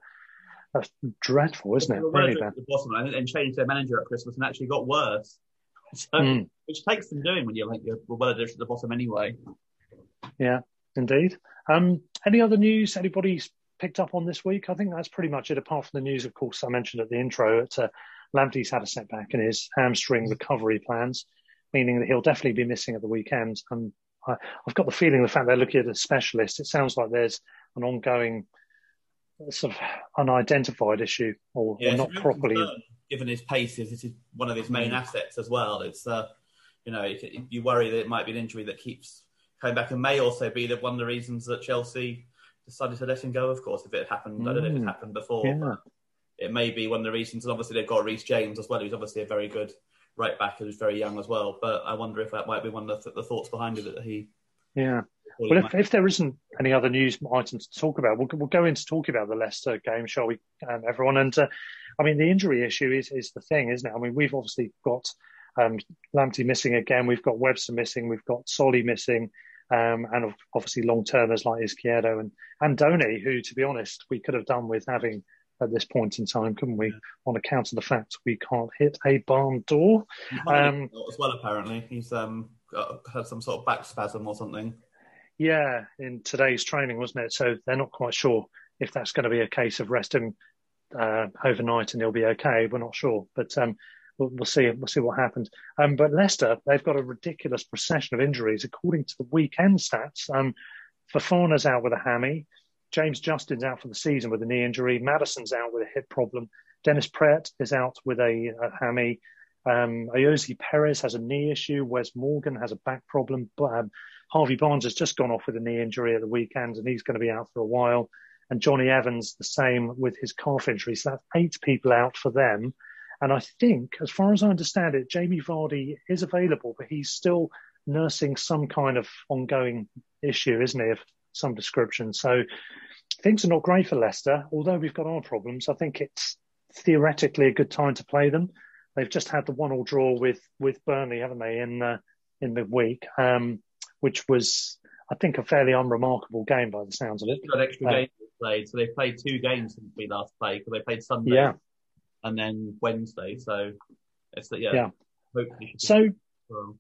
that's dreadful, isn't it? Really bad. the bottom and, and changed their manager at Christmas and actually got worse. *laughs* So, Mm. which takes some doing when you're like you're well at the bottom anyway. Yeah, indeed. Um, any other news anybody's picked up on this week? I think that's pretty much it. Apart from the news, of course, I mentioned at the intro, that uh, Lamptey's had a setback in his hamstring recovery plans, meaning that he'll definitely be missing at the weekend. And I, I've got the feeling the fact they're looking at a specialist, it sounds like there's an ongoing sort of unidentified issue or, Yeah, or not properly. concern, given his pace, is this is one of his main Mm. assets as well. It's uh, you know, you worry that it might be an injury that keeps coming back, and may also be that one of the reasons that Chelsea decided to let him go. Of course, if it happened, I don't know if it happened before. Yeah. It may be one of the reasons. And obviously, they've got Reece James as well, who's obviously a very good right back who's very young as well. But I wonder if that might be one of the, the thoughts behind it that he. Yeah. Well, if, if there isn't any other news items to talk about, we'll, we'll go into talking about the Leicester game, shall we, um, everyone? And uh, I mean, the injury issue is, is the thing, isn't it? I mean, we've obviously got um, Lamptey missing again. We've got Webster missing. We've got Solly missing. Um, and of- obviously long termers like Izquierdo and Andone, who, to be honest, we could have done with having at this point in time, couldn't we? On account of the fact we can't hit a barn door. Um, as well, apparently, he's um got, had some sort of back spasm or something. Yeah, in today's training, wasn't it? So they're not quite sure if that's going to be a case of resting uh, overnight and he'll be okay. We're not sure, but um, we'll, we'll see. We'll see what happens. Um, but Leicester, they've got a ridiculous procession of injuries according to the weekend stats. Um, Fofana's out with a hammy. James Justin's out for the season with a knee injury. Maddison's out with a hip problem. Dennis Praet is out with a, a hammy. Um, Perez has a knee issue. Wes Morgan has a back problem. But, um, Harvey Barnes has just gone off with a knee injury at the weekend and he's going to be out for a while. And Jonny Evans, the same with his calf injury. So that's eight people out for them. And I think, as far as I understand it, Jamie Vardy is available, but he's still nursing some kind of ongoing issue, isn't he, some description. So things are not great for Leicester. Although we've got our problems, I think it's theoretically a good time to play them. They've just had the one-all draw with with Burnley, haven't they, in the in the week, um, which was, I think, a fairly unremarkable game by the sounds of it. Got extra Uh, games played, so they played two games since we last played. Because they played Sunday Yeah. and then Wednesday. So it's yeah. Yeah. Hopefully, So well.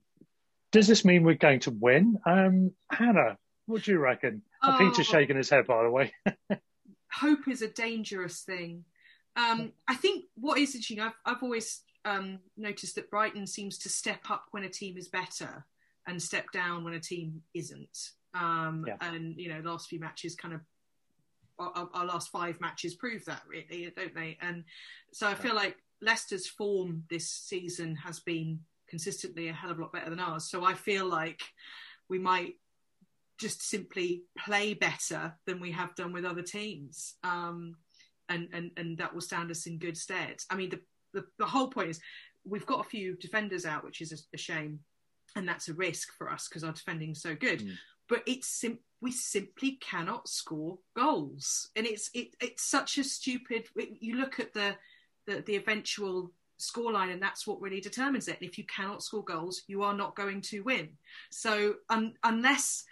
does this mean we're going to win? Um, Hannah, what do you reckon? Oh. Peter's shaking his head, by the way. *laughs* hope is a dangerous thing. Um, I think what is interesting, I've, I've always um, noticed that Brighton seems to step up when a team is better and step down when a team isn't. Um, Yeah. And, you know, last few matches kind of, our, our last five matches prove that, really, don't they? And so I feel like Leicester's form this season has been consistently a hell of a lot better than ours. So I feel like we might just simply play better than we have done with other teams. Um, and, and, and that will stand us in good stead. I mean, the, the, the whole point is we've got a few defenders out, which is a, a shame. And that's a risk for us because our defending's so good. But it's sim- we simply cannot score goals. And it's it, it's such a stupid. You look at the, the, the eventual scoreline, and that's what really determines it. And if you cannot score goals, you are not going to win. So un- unless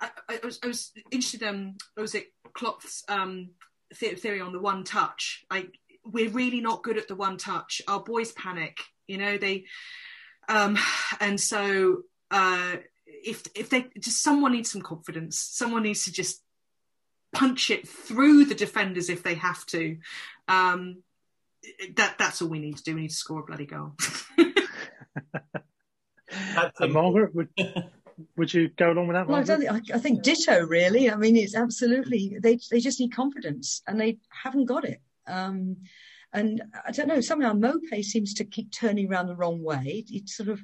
I, I, was, I was interested. in was it Klopp's um, theory on the one touch? Like we're really not good at the one touch. Our boys panic. You know they, um, and so uh, if if they just someone needs some confidence. Someone needs to just punch it through the defenders if they have to. Um, that that's all we need to do. We need to score a bloody goal. *laughs* *laughs* Margaret, would, *laughs* would you go along with that? Well, I, don't think, I, I think ditto, really. I mean, it's absolutely, they, they just need confidence and they haven't got it. Um, and I don't know, somehow Maupay seems to keep turning around the wrong way. It sort of,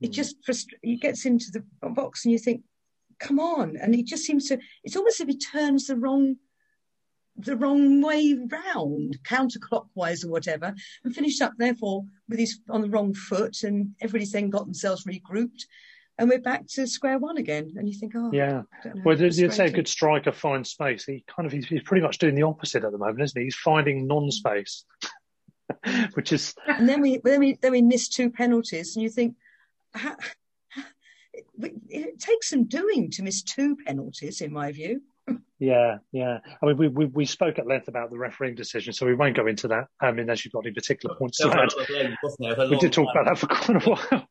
it just, frust- he gets into the box and you think, come on. And he just seems to, it's almost as if he turns the wrong, the wrong way round, counterclockwise or whatever, and finished up therefore with his on the wrong foot, and everybody's then got themselves regrouped, and we're back to square one again. And you think, oh, Yeah. I don't Well, you'd say a good striker finds space. He kind of he's, he's pretty much doing the opposite at the moment, isn't he? He's finding non-space, *laughs* which is *laughs* And then we then we then we miss two penalties, and you think, how, it, it takes some doing to miss two penalties, in my view. *laughs* Yeah, yeah. I mean, we, we we spoke at length about the refereeing decision, so we won't go into that. I mean, unless you've got any particular points to add. We did talk about that for quite a while.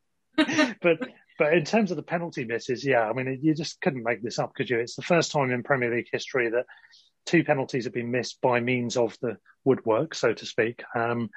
but but in terms of the penalty misses, yeah, I mean, you just couldn't make this up, could you? It's the first time in Premier League history that two penalties have been missed by means of the woodwork, so to speak. Um,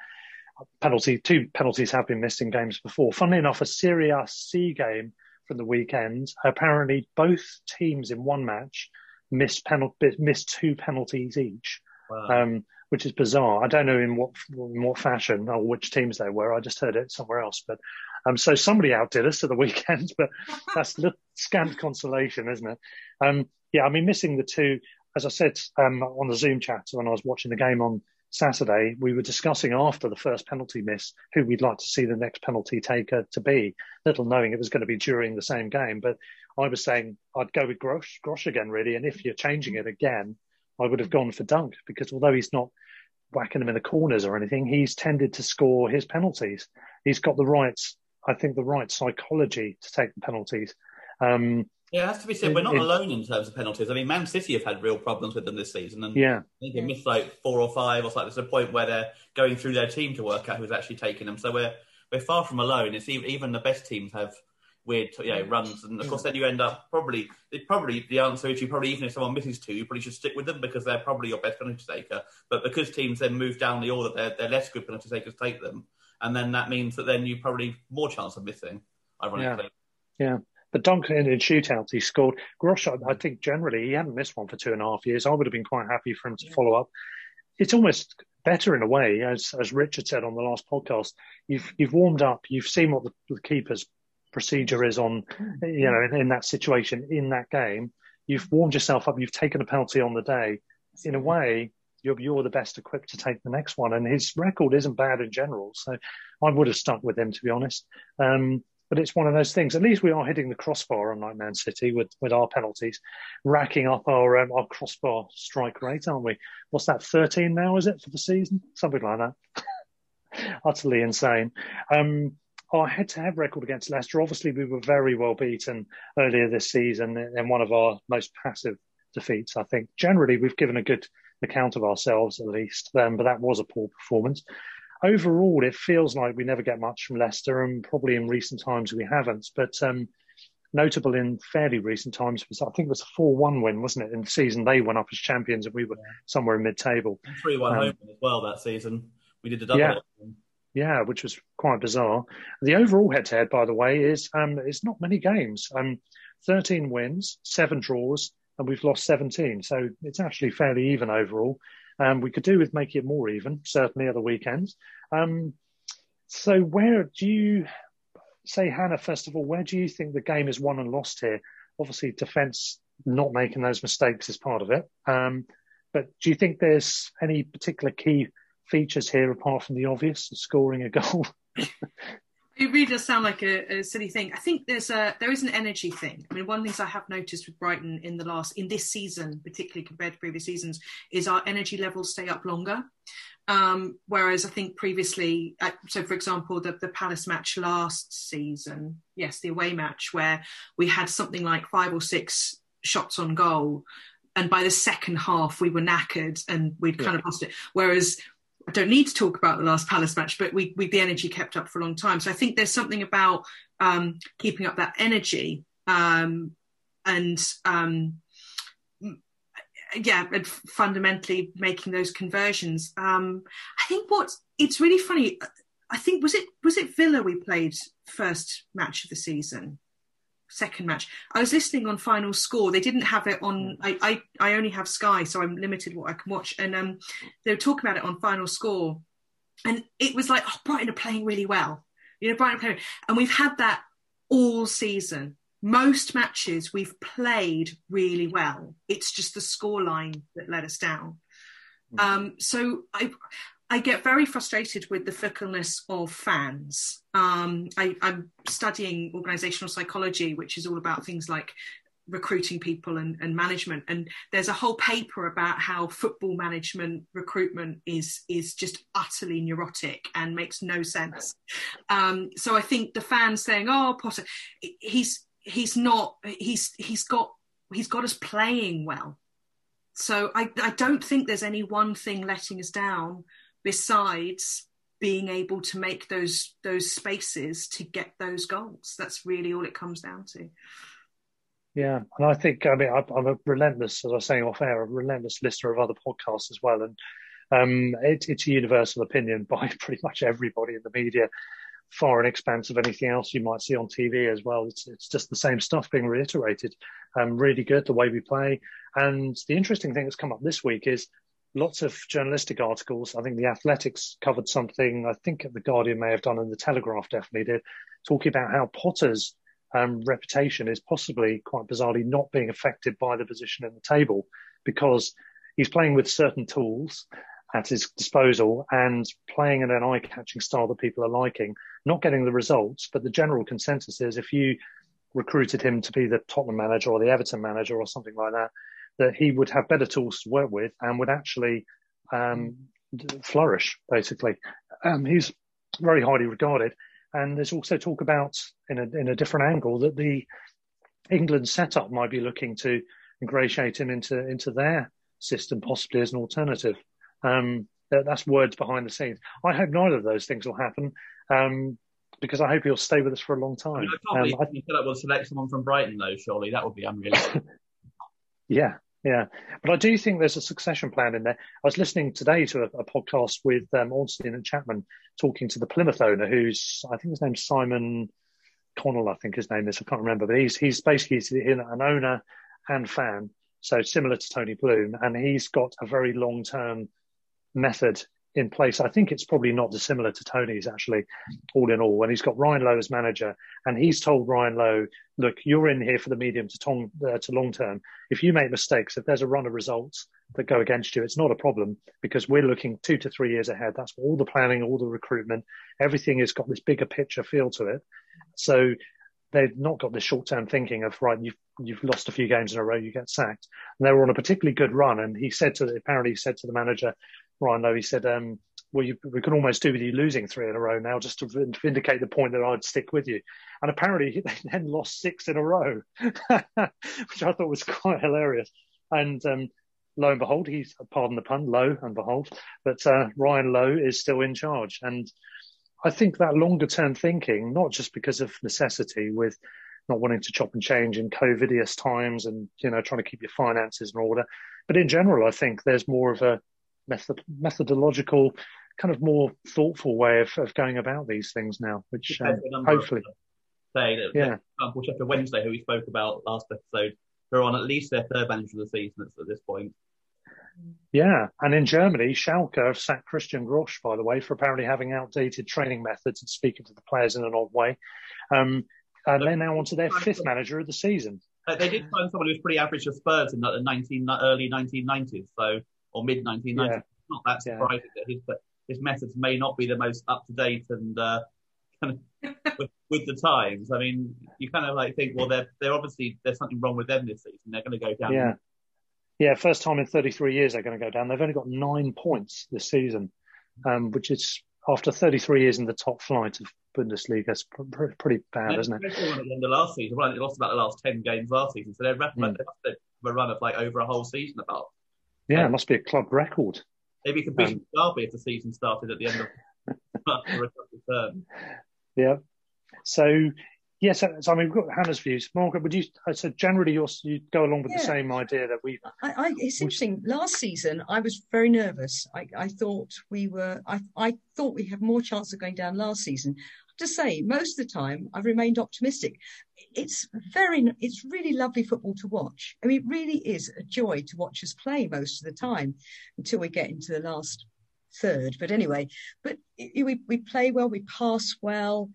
penalty, two penalties have been missed in games before. Funnily enough, a Serie C game from the weekend. Apparently, both teams in one match missed penal- missed two penalties each. Wow. Um, which is bizarre. I don't know in what in what fashion or which teams they were. I just heard it somewhere else. But um, so somebody outdid us at the *laughs* weekend, but that's scant consolation, isn't it? Um, yeah, I mean, missing the two, as I said um, on the Zoom chat when I was watching the game on Saturday, we were discussing after the first penalty miss who we'd like to see the next penalty taker to be, little knowing it was going to be during the same game. But I was saying I'd go with Grosh, Grosh again, really. And if you're changing it again, I would have gone for Dunk because although he's not whacking them in the corners or anything, he's tended to score his penalties. He's got the right, I think, the right psychology to take the penalties. Um, yeah, it has to be said, we're not it, alone in terms of penalties. I mean, Man City have had real problems with them this season. And yeah. They missed like four or five or something. There's a point where they're going through their team to work out who's actually taking them. So we're we're far from alone. It's even, even the best teams have weird, you know, runs. And of course, then you end up probably, probably the answer is you probably, even if someone misses two, you probably should stick with them because they're probably your best penalty taker. But because teams then move down the order, they're, they're less good penalty takers take them. And then that means that then you probably more chance of missing, ironically. Yeah. yeah. But Duncan in shootouts, he scored. Grosh, I think generally he hadn't missed one for two and a half years. I would have been quite happy for him to follow up. It's almost better in a way, as as Richard said on the last podcast. You've you've warmed up. You've seen what the, the keepers procedure is on, you know, in, in that situation, in that game. You've warmed yourself up. You've taken a penalty on the day. In a way, you're, you're the best equipped to take the next one. And his record isn't bad in general. So I would have stuck with him, to be honest. Um, but it's one of those things. At least we are hitting the crossbar, unlike Man City, with, with our penalties, racking up our um, our crossbar strike rate, aren't we? What's that? Thirteen now, is it for the season? Something like that. *laughs* Utterly insane. Um, our head-to-head record against Leicester, obviously we were very well beaten earlier this season in one of our most passive defeats. I think generally we've given a good account of ourselves at least, um, but that was a poor performance. Overall, it feels like we never get much from Leicester, and probably in recent times we haven't. But um, notable in fairly recent times was I think it was a four-one win, wasn't it? In the season they went up as champions, and we were somewhere in mid-table. Three-one um, home as well that season. We did a double. Yeah. Yeah, which was quite bizarre. The overall head-to-head, by the way, is um, it's not many games. Um, 13 wins, seven draws, and we've lost 17. So it's actually fairly even overall. Um, we could do with making it more even, certainly the weekends. Um, so where do you say, Hannah, first of all, where do you think the game is won and lost here? Obviously, defence not making those mistakes is part of it. Um, but do you think there's any particular key features here apart from the obvious, scoring a goal. *laughs* It really does sound like a, a, silly thing. I think there's a there is an energy thing. I mean, one of the things I have noticed with Brighton in the last in this season, particularly compared to previous seasons, is our energy levels stay up longer. Um, whereas I think previously, uh, so for example, the, the Palace match last season, yes, the away match where we had something like five or six shots on goal, and by the second half we were knackered and we'd kind yeah. of lost it. Whereas don't need to talk about the last Palace match, but we, we the energy kept up for a long time. So I think there's something about um, keeping up that energy um, and um, yeah, and fundamentally making those conversions. Um, I think what it's really funny. I think was it was it Villa we played first match of the season second match. I was listening on Final Score. They didn't have it on. I I, I only have Sky, so I'm limited what I can watch. And um, they were talking about it on Final Score, and it was like, oh, Brighton are playing really well. You know, Brighton playing, and we've had that all season. Most matches we've played really well. It's just the scoreline that let us down. Mm. Um, so I, I get very frustrated with the fickleness of fans. Um, I, am studying organizational psychology, which is all about things like recruiting people and, and, management. And there's a whole paper about how football management recruitment is is just utterly neurotic and makes no sense. Um, so I think the fans saying, "Oh, Potter, he's he's not he's he's got he's got us playing well." so I, I don't think there's any one thing letting us down besides being able to make those those spaces to get those goals. That's really all it comes down to. Yeah, and I think I mean I'm a relentless, as I was saying off air, a relentless listener of other podcasts as well, and um, it, it's a universal opinion *laughs* by pretty much everybody in the media, far in expanse of anything else you might see on TV as well. It's it's just the same stuff being reiterated. Um, really good the way we play, and the interesting thing that's come up this week is lots of journalistic articles. I think the Athletics covered something. I think the Guardian may have done, and the Telegraph definitely did, talking about how Potter's um, reputation is possibly quite bizarrely not being affected by the position in the table because he's playing with certain tools at his disposal and playing in an eye-catching style that people are liking, not getting the results, but the general consensus is if you recruited him to be the Tottenham manager or the Everton manager or something like that, that he would have better tools to work with and would actually um, flourish, basically. Um, he's very highly regarded. And there's also talk about, in a, in a different angle, that the England setup might be looking to ingratiate him into, into their system, possibly as an alternative. Um, that's words behind the scenes. I hope neither of those things will happen. Um, because I hope he'll stay with us for a long time. I, mean, I can't um, believe I, you will select someone from Brighton, though. Surely that would be unrealistic. *laughs* yeah, yeah, but I do think there's a succession plan in there. I was listening today to a, a podcast with um, Ornstein and Chapman talking to the Plymouth owner, who's I think his name's Simon Connell. I think his name is. I can't remember, but he's he's basically an owner and fan, so similar to Tony Bloom, and he's got a very long term method in place. I think it's probably not dissimilar to Tony's actually, all in all. when he's got Ryan Lowe as manager, and he's told Ryan Lowe, "Look, you're in here for the medium to, uh, to long term. If you make mistakes, if there's a run of results that go against you, it's not a problem because we're looking two to three years ahead. That's all the planning, all the recruitment, everything has got this bigger picture feel to it. So." They've not got this short-term thinking of right. You've you've lost a few games in a row, you get sacked. And they were on a particularly good run, and he said to apparently he said to the manager, Ryan Lowe, he said, um, well, you, we can almost do with you losing three in a row now, just to vindicate the point that I'd stick with you. And apparently, *laughs* they then lost six in a row, *laughs* which I thought was quite hilarious. And um, lo and behold, he's pardon the pun, lo and behold, but uh, Ryan Lowe is still in charge. And I think that longer term thinking, not just because of necessity, with not wanting to chop and change in COVIDious times, and you know trying to keep your finances in order, but in general, I think there's more of a method, methodological, kind of more thoughtful way of, of going about these things now, which um, hopefully. Say that, yeah. for example, Sheffield Wednesday, who we spoke about last episode, they're on at least their third manager of the season at this point. Yeah, and in Germany, Schalke have sacked Christian Gross, by the way, for apparently having outdated training methods and speaking to the players in an odd way. Um, and they're now on to their fifth manager of the season. Uh, they did find someone who was pretty average for Spurs in the 19, early 1990s. So or mid 1990s. Yeah. Not that surprising yeah. that his his methods may not be the most up to date and uh, *laughs* kind of with, with, the times. I mean, you kind of like think, well, they're they're obviously there's something wrong with them this season. They're going to go down. Yeah, yeah. First time in 33 years they're going to go down. They've only got nine points this season, um, which is after 33 years in the top flight of Bundesliga. It's pr- pretty bad, isn't it? At the end of last season, well, they lost about the last 10 games last season, so they're mm. they must have a run of like over a whole season about. Yeah, um, it must be a club record. Maybe you could beat um, Derby if the season started at the end of the term. *laughs* Yeah. So, yes, yeah, so, so, I mean, we've got Hannah's views. Margaret, would you, so generally you you go along with yeah. the same idea that we. I, I, it's interesting. Last season, I was very nervous. I, I thought we were, I, I thought we had more chance of going down last season to say most of the time I've remained optimistic. It's very, it's really lovely football to watch. I mean, it really is a joy to watch us play most of the time until we get into the last third. But anyway, but we, we play well, we pass well,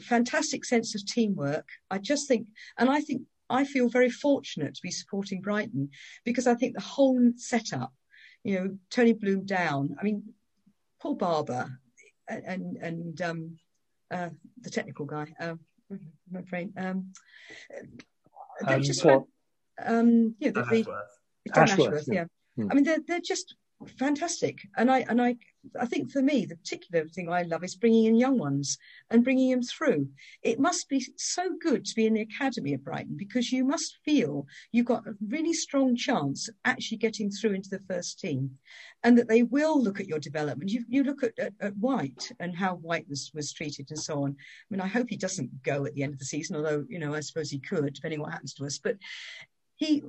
fantastic sense of teamwork. I just think, and I think I feel very fortunate to be supporting Brighton because I think the whole setup, you know, Tony Bloom down. I mean, Paul Barber and and um, uh, the technical guy. Um, my brain. Um, um, just what? um, yeah, the, Ashworth. The, Ashworth, Ashworth yeah. yeah. Hmm. I mean, they're they're just fantastic. And I and I I think for me the particular thing I love is bringing in young ones and bringing them through. It must be so good to be in the academy at Brighton because you must feel you've got a really strong chance of actually getting through into the first team, and that they will look at your development. You you look at, at, at White and how White was was treated and so on. I mean, I hope he doesn't go at the end of the season, although you know I suppose he could, depending what happens to us. But he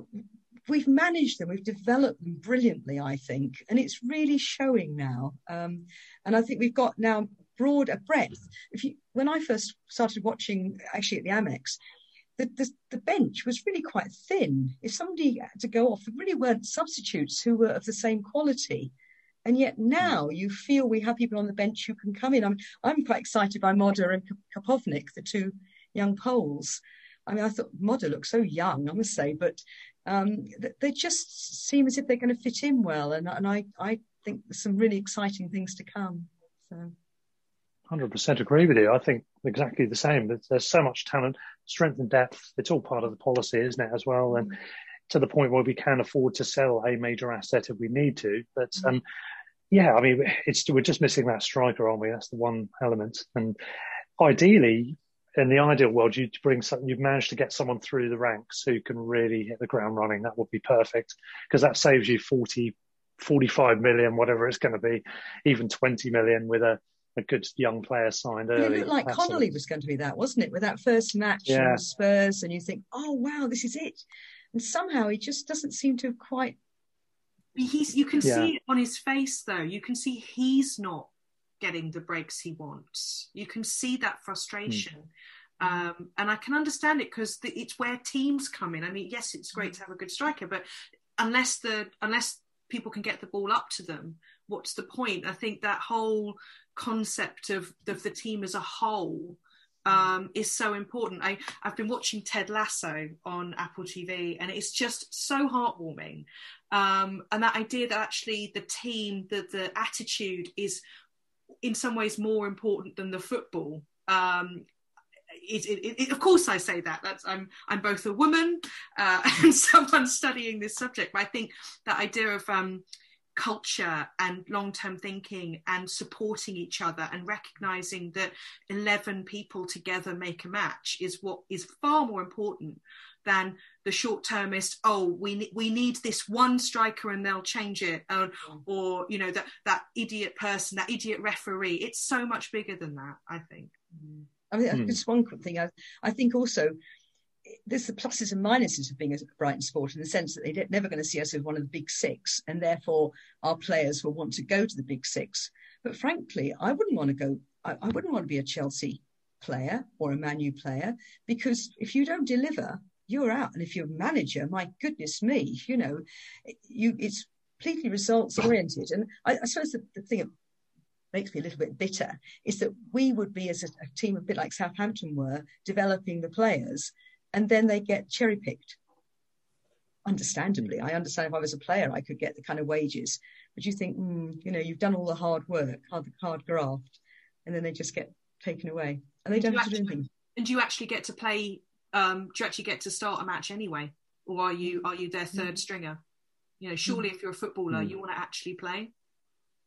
we've managed them, we've developed them brilliantly, I think, and it's really showing now. Um, and I think we've got now broad a breadth. If you, when I first started watching, actually at the Amex, the, the, the, bench was really quite thin. If somebody had to go off, there really weren't substitutes who were of the same quality. And yet now you feel we have people on the bench who can come in. I'm, I'm quite excited by Moder and Karbownik, the two young Poles. I mean, I thought Moder looked so young, I must say, but um, they just seem as if they're going to fit in well. And, and I, I think there's some really exciting things to come. So. 100% agree with you. I think exactly the same. There's, there's, so much talent, strength and depth. It's all part of the policy, isn't it, as well? And to the point where we can afford to sell a major asset if we need to. But um, yeah, I mean, it's we're just missing that striker, aren't we? That's the one element. And ideally, in the ideal world, you'd bring something, you've managed to get someone through the ranks who can really hit the ground running. That would be perfect because that saves you 40, 45 million, whatever it's going to be, even 20 million with a, a good young player signed early. It looked like Absolutely. Connolly was going to be that, wasn't it? With that first match yeah. Spurs, and you think, oh wow, this is it. And somehow he just doesn't seem to have quite. He's. You can yeah. see it on his face, though. You can see he's not getting the breaks he wants. You can see that frustration. Mm. Um, and I can understand it because it's where teams come in. I mean, yes, it's great to have a good striker, but unless the unless people can get the ball up to them, what's the point? I think that whole concept of of the team as a whole um, is so important. I, I've been watching Ted Lasso on Apple TV, and it's just so heartwarming. Um, and that idea that actually the team, the the attitude is in some ways more important than the football. Um, it, it, it, of course, I say that. That's I'm I'm both a woman uh, *laughs* and someone studying this subject. But I think that idea of um, culture and long-term thinking and supporting each other and recognizing that 11 people together make a match is what is far more important than the short-termist. Oh, we we need this one striker and they'll change it, or, or you know that that idiot person, that idiot referee. It's so much bigger than that. I think. I mean, hmm. just one quick thing. I, I think also there's the pluses and minuses of being a Brighton sport in the sense that they're never going to see us as one of the big six, and therefore our players will want to go to the big six. But frankly, I wouldn't want to go. I, I wouldn't want to be a Chelsea player or a Manu player because if you don't deliver, you're out. And if you're a manager, my goodness me, you know, you it's completely results oriented. And I, I suppose the, the, thing that makes me a little bit bitter is that we would be as a, a team a bit like Southampton were developing the players, and then they get cherry picked. Understandably, I understand if I was a player, I could get the kind of wages, but you think, mm, you know, you've done all the hard work, hard, hard graft, and then they just get taken away, and they don't do to anything. And do you actually get to play um, do you actually get to start a match anyway, or are you are you their third mm. stringer? You know, surely if you're a footballer, mm. you want to actually play.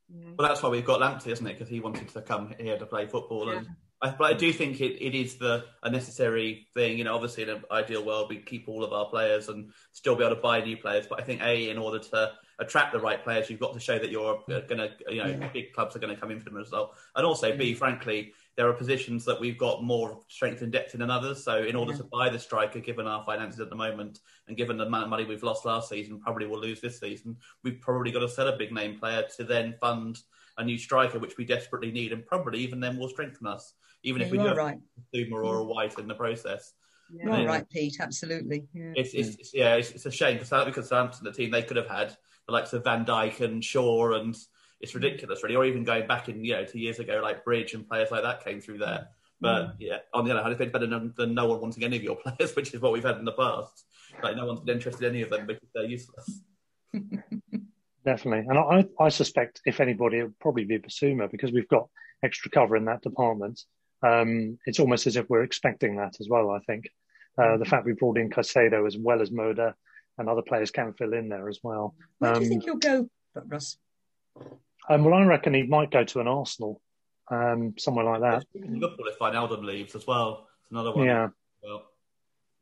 Well, that's why we've got Lamptey, isn't it? Because he wanted to come here to play football, yeah. and I, but I do think it, it is the a necessary thing. You know, obviously in an ideal world, we keep all of our players and still be able to buy new players. But I think a in order to attract the right players, you've got to show that you're going to, you know, yeah. big clubs are going to come in for them as well. And also, b frankly, there are positions that we've got more strength and depth in than others. So in order yeah. to buy the striker, given our finances at the moment and given the amount of money we've lost last season, probably will lose this season, we've probably got to sell a big name player to then fund a new striker, which we desperately need, and probably even then will strengthen us, even yeah, if we do right. a Zouma or a White in the process. Yeah. You're right, Pete. Absolutely. Yeah, it's, it's, yeah, it's, it's, a shame because because Southampton, the team they could have had the likes of Van Dijk and Shaw and it's ridiculous, really. Or even going back in, you know, two years ago, like Bridge and players like that came through there. But mm. yeah, on the other hand, it's better than, than, no one wanting any of your *laughs* players, which is what we've had in the past. Like no one's been interested in any of them because they're useless. *laughs* Definitely, and I, I suspect if anybody, it would probably be Bissouma because we've got extra cover in that department. Um, it's almost as if we're expecting that as well. I think uh, the fact we brought in Caicedo as well as Moder and other players can fill in there as well. Where um, do you think um, you'll go, Russ? Um, well, I reckon he might go to an Arsenal, um, somewhere like that. Liverpool if Wijnaldum leaves as well. It's another one. Yeah. Well,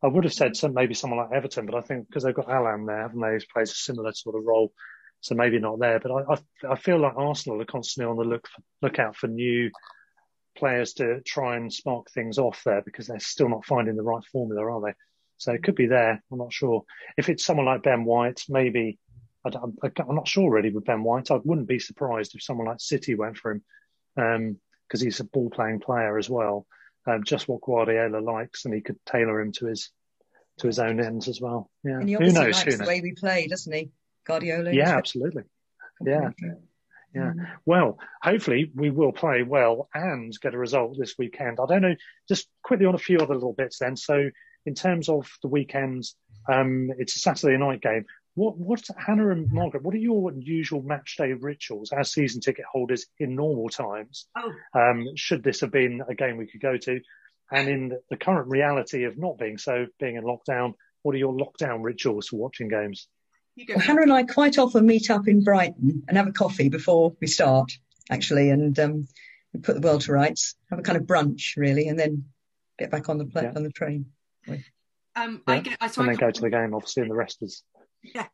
I would have said some, maybe someone like Everton, but I think because they've got Allan there, haven't they, who plays a similar sort of role, so maybe not there. But I, I, I feel like Arsenal are constantly on the look for, lookout for new players to try and spark things off there because they're still not finding the right formula, are they? So it could be there. I'm not sure. If it's someone like Ben White, maybe. I I'm not sure really with Ben White. I wouldn't be surprised if someone like City went for him because he's a ball playing player as well. Um, just what Guardiola likes, and he could tailor him to his to his own ends as well. Yeah, And he who obviously knows? likes Who the way we play, doesn't he? Guardiola. Yeah, absolutely. Yeah, yeah. Mm. Well, hopefully we will play well and get a result this weekend. I don't know. Just quickly on a few other little bits then. So in terms of the weekends, um, it's a Saturday night game. What, what, Hannah and Margaret, what are your usual match day rituals as season ticket holders in normal times? Oh, Um, should this have been a game we could go to? And in the, the current reality of not being so, being in lockdown, what are your lockdown rituals for watching games? Well, Hannah and I quite often meet up in Brighton and have a coffee before we start, actually, and um, we put the world to rights, have a kind of brunch, really, and then get back on the pla- Yeah. on the train. Um, Yeah? I get. I, so and I then go to the game, obviously, and the rest is Yeah.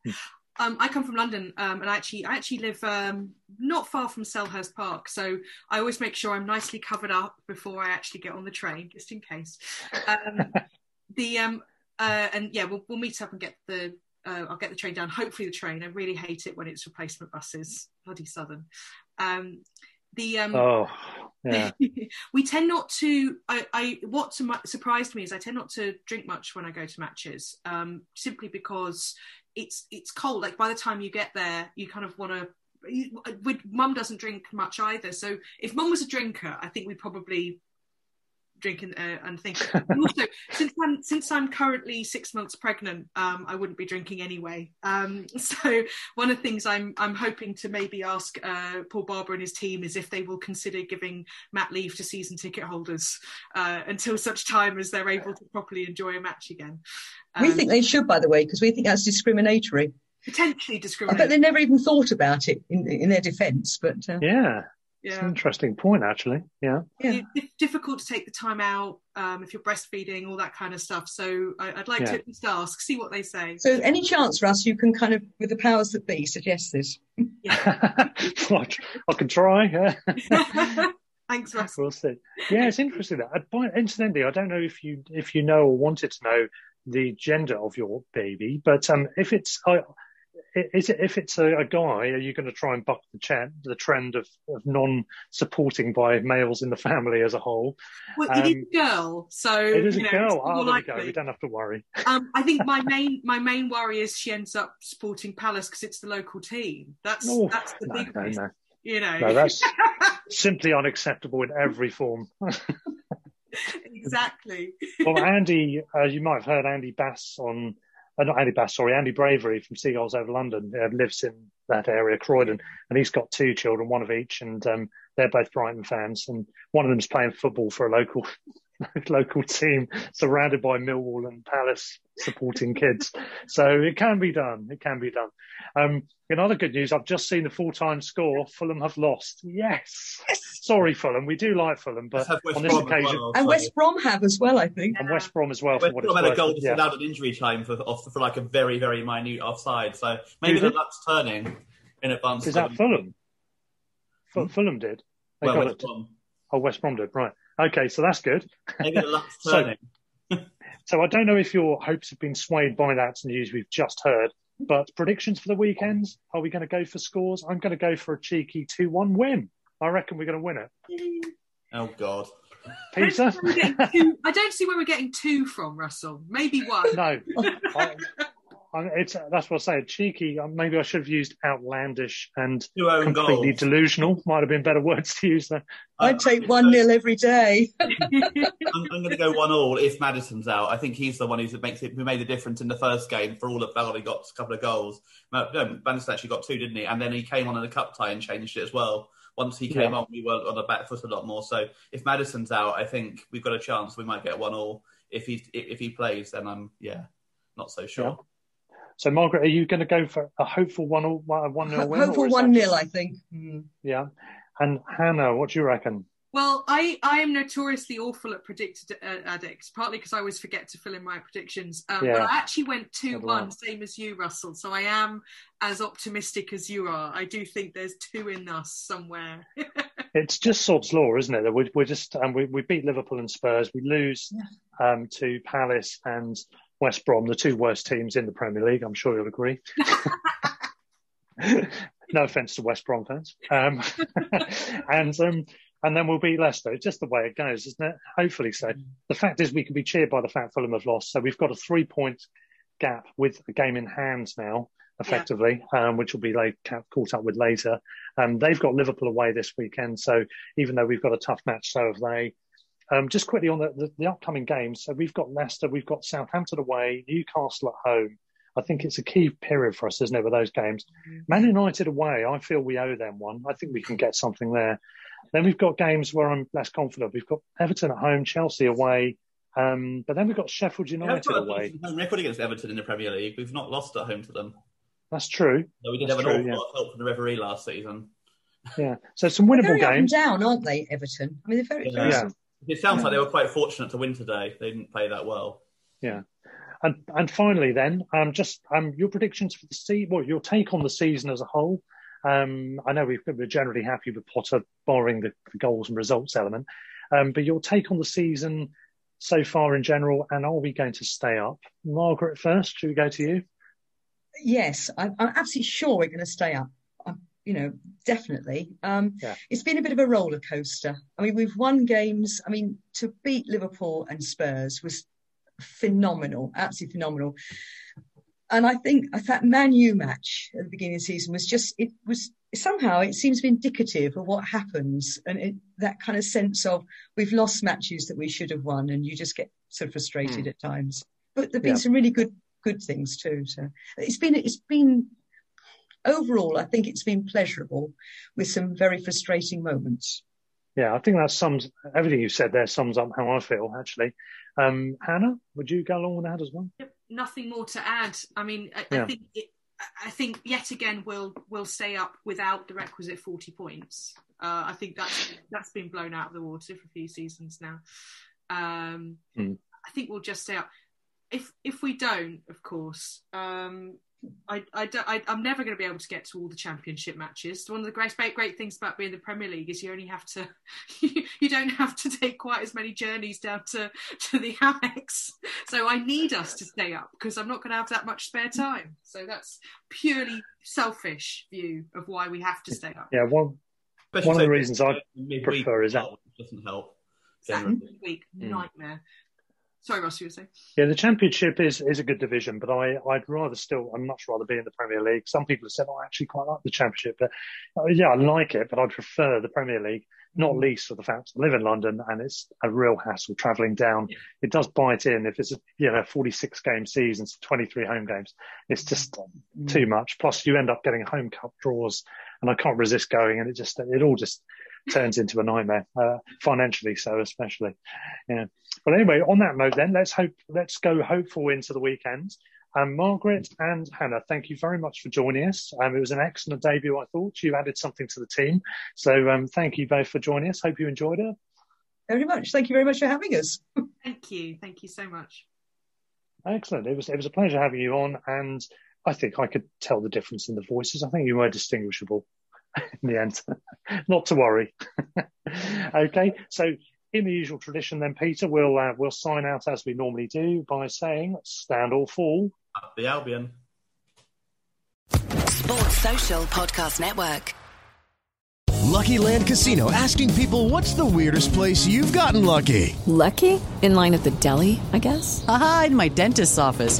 Um, I come from London, um, and I actually, I actually live um, not far from Selhurst Park, so I always make sure I'm nicely covered up before I actually get on the train, just in case. Um, *laughs* the um, uh, and yeah, we'll, we'll meet up and get the. Uh, I'll get the train down. Hopefully, the train. I really hate it when it's replacement buses. Bloody Southern. Um, the um, Oh, *laughs* yeah. we tend not to. I, I what surprised me is I tend not to drink much when I go to matches, um, simply because it's it's cold. Like by the time you get there, you kind of want to. Mum doesn't drink much either, so if Mum was a drinker, I think we'd probably drink and, uh, and think. *laughs* And also, since I'm since I'm currently six months pregnant, um, I wouldn't be drinking anyway. Um, *laughs* so one of the things I'm I'm hoping to maybe ask uh, Paul Barber and his team is if they will consider giving mat leave to season ticket holders uh, until such time as they're able to properly enjoy a match again. we Um, think they should, by the way, because we think that's discriminatory. potentially discriminatory But they never even thought about it in, in their defence, but uh, Yeah. It's an interesting point, actually. Yeah. yeah. It's difficult to take the time out um, if you're breastfeeding, all that kind of stuff. So I, I'd like Yeah. to at least ask, see what they say. So, any chance, Russ, you can kind of, with the powers that be, suggest this? *laughs* I I can try. Yeah. *laughs* Thanks, Russ. we'll see. Yeah, it's interesting. That. Incidentally, I don't know if you if you know or wanted to know the gender of your baby, but um, if it's I is it if it's a, a guy, are you going to try and buck the, ch- the trend of, of non-supporting by males in the family as a whole? Well, it is Um, a girl, so It is a you know, girl. Oh, there we go. We don't have to worry. *laughs* Um, I think my main my main worry is she ends up supporting Palace because it's the local team. That's Oh, that's the no, big no, no. you know. No, that's *laughs* simply unacceptable in every form. *laughs* exactly. well, Andy, uh, you might have heard Andy Bass on, uh, not Andy Bass, sorry, Andy Bravery from Seagulls Over London uh, lives in that area, Croydon, and he's got two children, one of each, and um, they're both Brighton fans, and one of them's playing football for a local *laughs* local team, surrounded by Millwall and Palace supporting kids. So it can be done. It can be done. Um, in other good news, I've just seen the full-time score. Fulham have lost. Yes. yes. Sorry, Fulham. We do like Fulham, but Let's have West on this Brom occasion, well, And West Brom have as well, I think. and West Brom as well. For West what Brom it's had a worth. goal Yeah. disallowed an injury time for off- for like a very very minute offside. So maybe the luck's turning in advance. Is that Fulham? Fu- Fulham did. They Well, got West it. Brom. Oh, West Brom did. Right. Okay, so that's good. Maybe the luck's *laughs* So- turning. *laughs* So I don't know if your hopes have been swayed by that news we've just heard, but predictions for the weekends? Are we going to go for scores? I'm going to go for a cheeky 2-1 win. I reckon we're going to win it. Oh God. Peter? see where we're getting two, I don't see where we're getting two from, Russell. Maybe one. no. *laughs* I, I, it's, that's what I say. Cheeky. uh, Maybe I should have used outlandish and completely goals. delusional. Might have been better *laughs* words to use there. I'd take 1 nil every day. *laughs* *laughs* I'm, I'm going to go one all if Maddison's out. I think he's the one who's makes it, who made the difference in the first game for all of Bell. He got a couple of goals. No, no, Maddison actually got two, didn't he? And then he came on in the cup tie and changed it as well. Once he came Yeah. on, we were on the back foot a lot more. So if Maddison's out, I think we've got a chance. We might get one all. If he if he plays, then I'm yeah, not so sure. So, Margaret, are you going to go for a hopeful one or one nil win? Hopeful one nil, I think. Mm. Yeah. And Hannah, what do you reckon? Well, I, I am notoriously awful at predicted uh, addicts, partly because I always forget to fill in my predictions. Um, Yeah. But I actually went 2 1, same as you, Russell. So I am as optimistic as you are. I do think there's two in us somewhere. *laughs* It's just sod's law, isn't it? That we, we're just um, we, we beat Liverpool and Spurs. We lose um, to Palace and West Brom, the two worst teams in the Premier League. I'm sure you'll agree. *laughs* no offence to West Brom fans. Um, *laughs* and um, and then we'll beat Leicester. It's just the way it goes, isn't it? Hopefully so. The fact is, we can be cheered by the fact Fulham have lost. So we've got a three point gap with a game in hand now, effectively, um, which will be like, ca- caught up with later. Um, they've got Liverpool away this weekend. So even though we've got a tough match, so have they. Um, just quickly on the, the, the upcoming games. So we've got Leicester, we've got Southampton away, Newcastle at home. I think it's a key period for us, isn't it, with those games? Man United away, I feel we owe them one. I think we can get something there. Then we've got games where I'm less confident. We've got Everton at home, Chelsea away, um, but then we've got Sheffield United got away. decent home record against Everton in the Premier League. We've not lost at home to them. That's true. So we did That's have an awful true, yeah. lot of help from the referee last season. Yeah. So some winnable Very up and games. down, aren't they, Everton? I mean, they're very, very Yeah. It sounds like they were quite fortunate to win today. They didn't play that well. Yeah. And and finally, then, um, just um, your predictions for the season. Well, your take on the season as a whole. Um, I know we've, we're generally happy with Potter, barring the, the goals and results element. Um, but your take on the season so far in general, and are we going to stay up? Margaret first. Should we go to you? Yes, I'm, I'm absolutely sure we're going to stay up. You know, definitely. Um, Yeah. It's been a bit of a roller coaster. I mean, we've won games. I mean, to beat Liverpool and Spurs was phenomenal, absolutely phenomenal. And I think that Man U match at the beginning of the season was just, it was somehow, it seems to be indicative of what happens. And it, that kind of sense of we've lost matches that we should have won, and you just get sort of frustrated Hmm. at times. But there have been Yeah. some really good, good things too. So it's been, it's been, overall, I think it's been pleasurable with some very frustrating moments. Yeah, I think that sums everything you said there. Sums up how I feel actually. Um, Hannah, would you go along with that as well? Nothing more to add. I mean, I, Yeah. I think it, I think yet again we'll we'll stay up without the requisite forty points. Uh, I think that's that's been blown out of the water for a few seasons now. Um, Hmm. I think we'll just stay up. If if we don't, of course, um, I, I, don't- I I'm never going to be able to get to all the championship matches. One of the great great, great things about being in the Premier League is you only have to *laughs* you don't have to take quite as many journeys down to to the *laughs* Amex. So I need us to stay up because I'm not going to have that much spare time. So that's purely selfish view of why we have to stay up. Yeah, one Especially one of the reasons I prefer is that well, doesn't help. That generally. week Hmm. nightmare. Sorry, Ross, you were saying. Yeah, the Championship is, is a good division, but I, I'd rather still, I'd much rather be in the Premier League. Some people have said, oh, I actually quite like the Championship, but uh, yeah, I like it, but I'd prefer the Premier League, not least for the fact I live in London and it's a real hassle travelling down. It does bite in if it's a, you know, 46 game seasons, 23 home games. It's just too much. Plus you end up getting home cup draws and I can't resist going and it just, it all just turns into a nightmare, uh, financially so especially. Yeah. But anyway, on that note, then let's hope let's go hopeful into the weekend. Um, Margaret and Hannah, thank you very much for joining us. Um, it was an excellent debut, I thought. You added something to the team, so um, thank you both for joining us. Hope you enjoyed it. Very much. Thank you very much for having us. *laughs* Thank you. Thank you so much. Excellent. It was it was a pleasure having you on, and I think I could tell the difference in the voices. I think you were distinguishable in *laughs* the end. Not to worry. *laughs* okay, so in the usual tradition, then Peter, we'll uh, we'll sign out as we normally do by saying "Stand or fall." Up the Albion. Sports Social Podcast Network. Lucky Land Casino asking people what's the weirdest place you've gotten lucky? Lucky? In line at the deli, I guess? Aha, in my dentist's office.